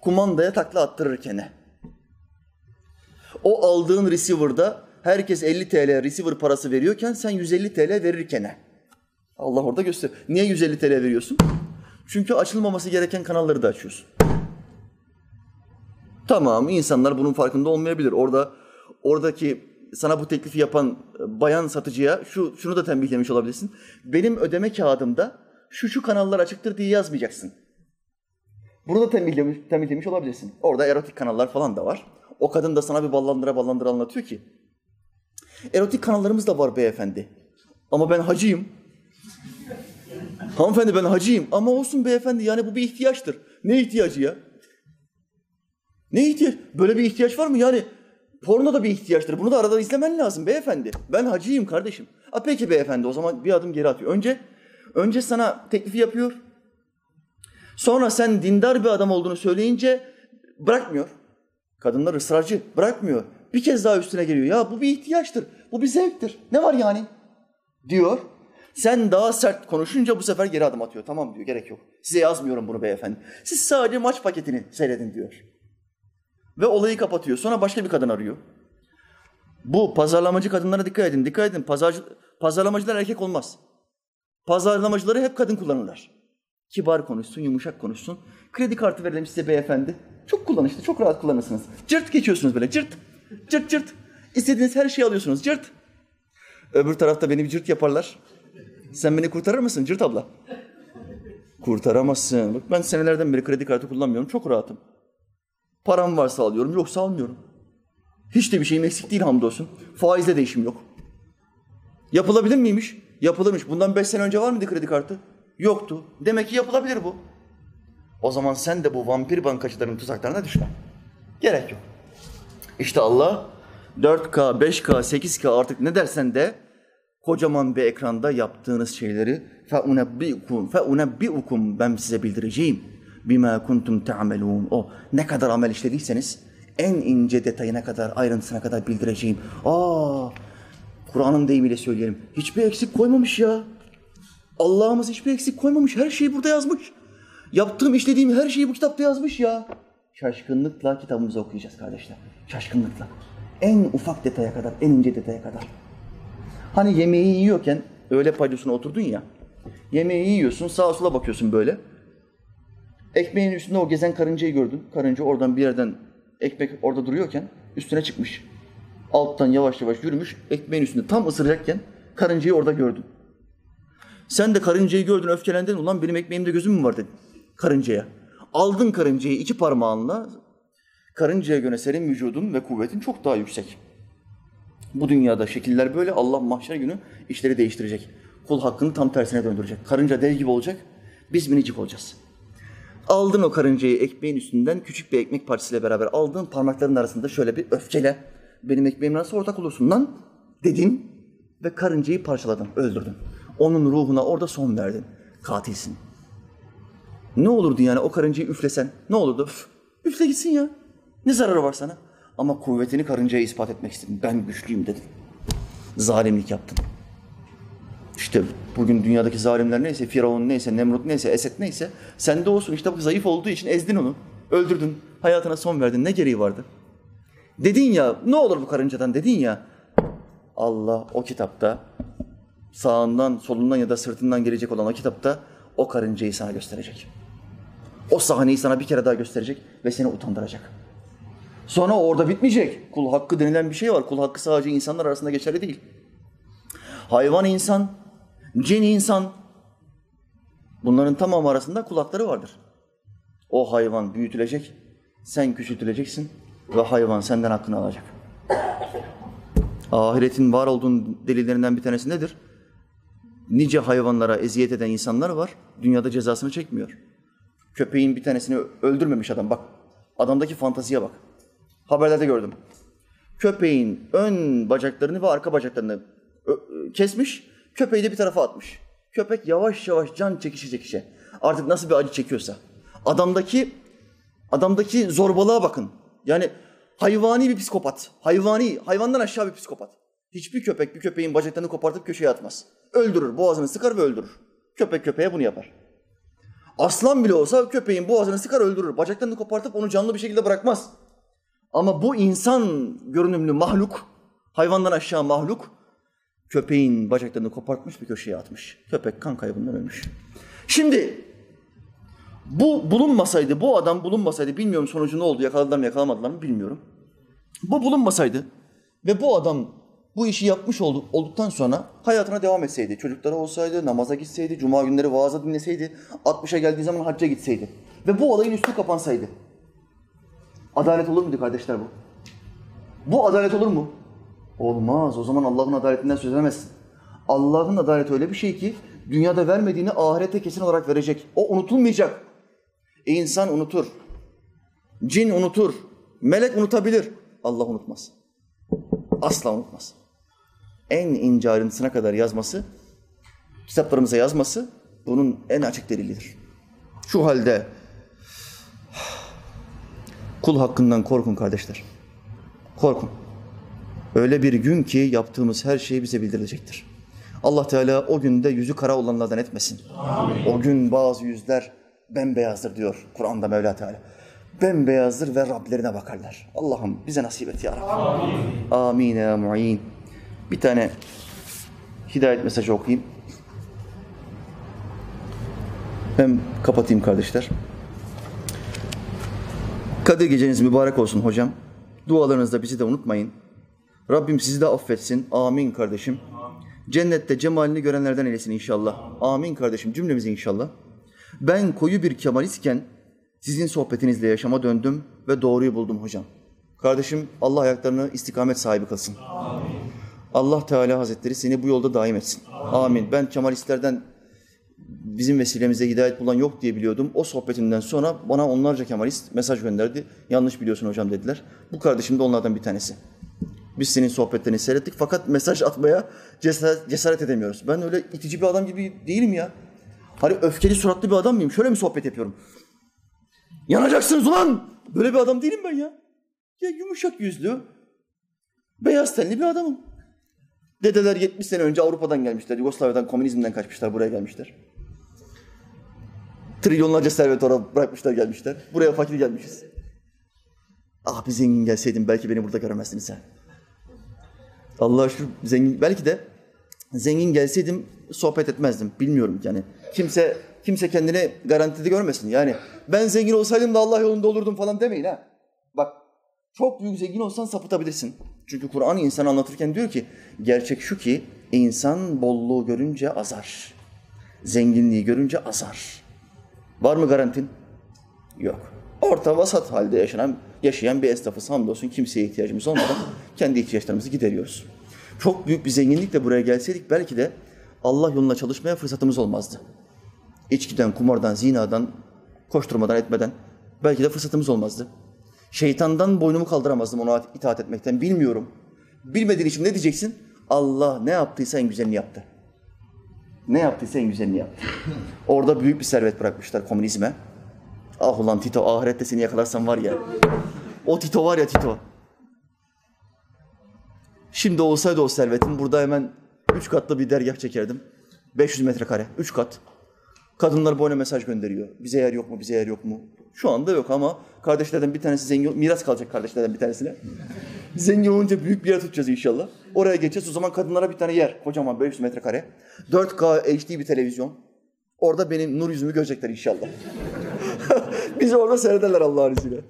kumandaya takla attırırken, o aldığın receiver'da herkes 50 TL receiver parası veriyorken sen 150 TL verirken. Allah orada göster. Niye 150 TL veriyorsun? Çünkü açılmaması gereken kanalları da açıyorsun. Tamam insanlar bunun farkında olmayabilir. Orada oradaki sana bu teklifi yapan bayan satıcıya şu şunu da tembihlemiş olabilirsin. Benim ödeme kağıdımda şu şu kanallar açıktır diye yazmayacaksın. Bunu da tembihlemiş, tembihlemiş olabilirsin. Orada erotik kanallar falan da var. O kadın da sana bir ballandıra ballandıra anlatıyor ki. Erotik kanallarımız da var beyefendi. Ama ben hacıyım. Hanımefendi ben hacıyım. Ama olsun beyefendi yani bu bir ihtiyaçtır. Ne ihtiyacı ya? Ne ihtiyaç? Böyle bir ihtiyaç var mı? Yani porno da bir ihtiyaçtır. Bunu da arada izlemen lazım beyefendi. Ben hacıyım kardeşim. A peki beyefendi o zaman bir adım geri atıyor. Önce önce sana teklifi yapıyor. Sonra sen dindar bir adam olduğunu söyleyince bırakmıyor. Kadınlar ısrarcı. Bırakmıyor. Bir kez daha üstüne geliyor. Ya bu bir ihtiyaçtır. Bu bir zevktir. Ne var yani? Diyor. Sen daha sert konuşunca bu sefer geri adım atıyor. Tamam diyor gerek yok. Size yazmıyorum bunu beyefendi. Siz sadece maç paketini seyredin diyor. Ve olayı kapatıyor. Sonra başka bir kadın arıyor. Bu pazarlamacı kadınlara dikkat edin. Dikkat edin. Pazarcı, pazarlamacılar erkek olmaz. Pazarlamacıları hep kadın kullanırlar. Kibar konuşsun, yumuşak konuşsun. Kredi kartı verelim size beyefendi. Çok kullanışlı, çok rahat kullanırsınız. Cırt geçiyorsunuz böyle, cırt. Cırt cırt. İstediğiniz her şeyi alıyorsunuz, cırt. Öbür tarafta beni bir cırt yaparlar. Sen beni kurtarır mısın cırt abla? Kurtaramazsın. Bak ben senelerden beri kredi kartı kullanmıyorum. Çok rahatım. Param varsa alıyorum, yoksa almıyorum. Hiç de bir şeyim eksik değil hamdolsun. Faizle de işim yok. Yapılabilir miymiş? Yapılırmış. Bundan beş sene önce var mıydı kredi kartı? Yoktu. Demek ki yapılabilir bu. O zaman sen de bu vampir bankacıların tuzaklarına düşme. Gerek yok. İşte Allah 4K, 5K, 8K artık ne dersen de kocaman bir ekranda yaptığınız şeyleri فَاُنَبِّئُكُمْ فَاُنَبِّئُكُمْ ben size bildireceğim. بِمَا kuntum تَعْمَلُونَ O ne kadar amel işlediyseniz en ince detayına kadar, ayrıntısına kadar bildireceğim. Aa, Kur'an'ın deyimiyle söyleyelim. Hiçbir eksik koymamış ya. Allah'ımız hiçbir eksik koymamış. Her şeyi burada yazmış. Yaptığım, işlediğim her şeyi bu kitapta yazmış ya. Şaşkınlıkla kitabımızı okuyacağız kardeşler. Şaşkınlıkla. En ufak detaya kadar, en ince detaya kadar. Hani yemeği yiyorken öğle paydosuna oturdun ya. Yemeği yiyorsun, sağa sola bakıyorsun böyle. Ekmeğin üstünde o gezen karıncayı gördün. Karınca oradan bir yerden ekmek orada duruyorken üstüne çıkmış. Alttan yavaş yavaş yürümüş. Ekmeğin üstünde tam ısıracakken karıncayı orada gördün. Sen de karıncayı gördün, öfkelendin. Ulan benim ekmeğimde gözüm mü var dedin karıncaya. Aldın karıncayı iki parmağınla. Karıncaya göre senin vücudun ve kuvvetin çok daha yüksek. Bu dünyada şekiller böyle. Allah mahşer günü işleri değiştirecek. Kul hakkını tam tersine döndürecek. Karınca dev gibi olacak. Biz minicik olacağız. Aldın o karıncayı ekmeğin üstünden küçük bir ekmek parçasıyla beraber aldın parmakların arasında şöyle bir öfkeyle benim ekmeğime nasıl ortak olursun lan dedin ve karıncayı parçaladın, öldürdün. Onun ruhuna orada son verdin. Katilsin. Ne olurdu yani o karıncayı üflesen? Ne olurdu? Üf, üfle gitsin ya. Ne zararı var sana? Ama kuvvetini karıncaya ispat etmek istedin. Ben güçlüyüm dedin. Zalimlik yaptın. İşte bugün dünyadaki zalimler neyse, Firavun neyse, Nemrut neyse, Esed neyse sende olsun. İşte bak zayıf olduğu için ezdin onu. Öldürdün. Hayatına son verdin. Ne gereği vardı? Dedin ya ne olur bu karıncadan dedin ya. Allah o kitapta sağından, solundan ya da sırtından gelecek olan o kitapta o karıncayı sana gösterecek. O sahneyi sana bir kere daha gösterecek ve seni utandıracak. Sonra orada bitmeyecek. Kul hakkı denilen bir şey var. Kul hakkı sadece insanlar arasında geçerli değil. Hayvan insan, cin insan. Bunların tamamı arasında kulakları vardır. O hayvan büyütülecek, sen küçültüleceksin ve hayvan senden hakkını alacak. Ahiretin var olduğunun delillerinden bir tanesi nedir? Nice hayvanlara eziyet eden insanlar var, dünyada cezasını çekmiyor. Köpeğin bir tanesini öldürmemiş adam, bak. Adamdaki fantaziye bak. Haberlerde gördüm. Köpeğin ön bacaklarını ve arka bacaklarını kesmiş, köpeği de bir tarafa atmış. Köpek yavaş yavaş can çekişe çekişe. Artık nasıl bir acı çekiyorsa. Adamdaki adamdaki zorbalığa bakın. Yani hayvani bir psikopat. Hayvani, hayvandan aşağı bir psikopat. Hiçbir köpek bir köpeğin bacaklarını kopartıp köşeye atmaz. Öldürür, boğazını sıkar ve öldürür. Köpek köpeğe bunu yapar. Aslan bile olsa köpeğin boğazını sıkar öldürür. Bacaklarını kopartıp onu canlı bir şekilde bırakmaz. Ama bu insan görünümlü mahluk, hayvandan aşağı mahluk, köpeğin bacaklarını kopartmış bir köşeye atmış. Köpek kan kaybından ölmüş. Şimdi bu bulunmasaydı, bu adam bulunmasaydı, bilmiyorum sonucu ne oldu, yakaladılar mı yakalamadılar mı bilmiyorum. Bu bulunmasaydı ve bu adam bu işi yapmış oldu, olduktan sonra hayatına devam etseydi, çocukları olsaydı, namaza gitseydi, cuma günleri vaazı dinleseydi, 60'a geldiği zaman hacca gitseydi ve bu olayın üstü kapansaydı. Adalet olur muydu kardeşler bu? Bu adalet olur mu? Olmaz. O zaman Allah'ın adaletinden söz edemezsin. Allah'ın adaleti öyle bir şey ki dünyada vermediğini ahirete kesin olarak verecek. O unutulmayacak. E insan unutur. Cin unutur. Melek unutabilir. Allah unutmaz. Asla unutmaz. En ince ayrıntısına kadar yazması, kitaplarımıza yazması bunun en açık delilidir. Şu halde kul hakkından korkun kardeşler. Korkun. Öyle bir gün ki yaptığımız her şey bize bildirilecektir. Allah Teala o günde yüzü kara olanlardan etmesin. Amin. O gün bazı yüzler bembeyazdır diyor Kur'an'da Mevla Teala. Bembeyazdır ve Rablerine bakarlar. Allah'ım bize nasip et ya Rabbi. Amin. Amin ya mu'in. Bir tane hidayet mesajı okuyayım. Hem kapatayım kardeşler. Kadir geceniz mübarek olsun hocam. Dualarınızda bizi de unutmayın. Rabbim sizi de affetsin. Amin kardeşim. Cennette cemalini görenlerden eylesin inşallah. Amin kardeşim cümlemizi inşallah. Ben koyu bir kemalistken sizin sohbetinizle yaşama döndüm ve doğruyu buldum hocam. Kardeşim Allah ayaklarını istikamet sahibi kılsın. Allah Teala Hazretleri seni bu yolda daim etsin. Amin. Ben Kemalistlerden bizim vesilemizde hidayet bulan yok diye biliyordum. O sohbetinden sonra bana onlarca Kemalist mesaj gönderdi. Yanlış biliyorsun hocam dediler. Bu kardeşim de onlardan bir tanesi. Biz senin sohbetlerini seyrettik fakat mesaj atmaya cesaret, cesaret edemiyoruz. Ben öyle itici bir adam gibi değilim ya. Hani öfkeli suratlı bir adam mıyım? Şöyle mi sohbet yapıyorum? Yanacaksınız ulan! Böyle bir adam değilim ben ya. Ya yumuşak yüzlü, beyaz tenli bir adamım. Dedeler 70 sene önce Avrupa'dan gelmişler. Yugoslavya'dan, komünizmden kaçmışlar, buraya gelmişler. Trilyonlarca servet oraya bırakmışlar gelmişler. Buraya fakir gelmişiz. Ah bir zengin gelseydin belki beni burada göremezdin sen. Allah şükür zengin, belki de zengin gelseydim sohbet etmezdim. Bilmiyorum yani. Kimse kimse kendini garantide görmesin. Yani ben zengin olsaydım da Allah yolunda olurdum falan demeyin ha. Bak çok büyük zengin olsan sapıtabilirsin. Çünkü Kur'an insan anlatırken diyor ki gerçek şu ki insan bolluğu görünce azar. Zenginliği görünce azar. Var mı garantin? Yok. Orta vasat halde yaşanan, yaşayan bir esnafız. Hamdolsun kimseye ihtiyacımız olmadan kendi ihtiyaçlarımızı gideriyoruz. Çok büyük bir zenginlikle buraya gelseydik belki de Allah yoluna çalışmaya fırsatımız olmazdı. İçkiden, kumardan, zinadan, koşturmadan, etmeden belki de fırsatımız olmazdı. Şeytandan boynumu kaldıramazdım ona itaat etmekten. Bilmiyorum. Bilmediğin için ne diyeceksin? Allah ne yaptıysa en güzelini yaptı. Ne yaptıysa en güzelini yaptı. Orada büyük bir servet bırakmışlar komünizme. Ah ulan Tito ahirette seni yakalarsam var ya. O Tito var ya Tito. Şimdi olsaydı o servetin burada hemen üç katlı bir dergah çekerdim. 500 metrekare, üç kat. Kadınlar boyuna mesaj gönderiyor. Bize yer yok mu, bize yer yok mu? Şu anda yok ama kardeşlerden bir tanesi zengin, miras kalacak kardeşlerden bir tanesine. zengin olunca büyük bir yer tutacağız inşallah. Oraya geçeceğiz. O zaman kadınlara bir tane yer. Kocaman 500 metrekare. 4K HD bir televizyon. Orada benim nur yüzümü görecekler inşallah. Bizi orada seyrederler Allah'ın izniyle.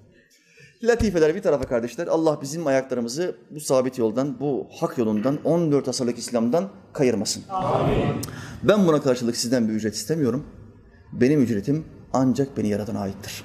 Latifeler bir tarafa kardeşler. Allah bizim ayaklarımızı bu sabit yoldan, bu hak yolundan, 14 asırlık İslam'dan kayırmasın. Amin. Ben buna karşılık sizden bir ücret istemiyorum. Benim ücretim ancak beni yaratan aittir.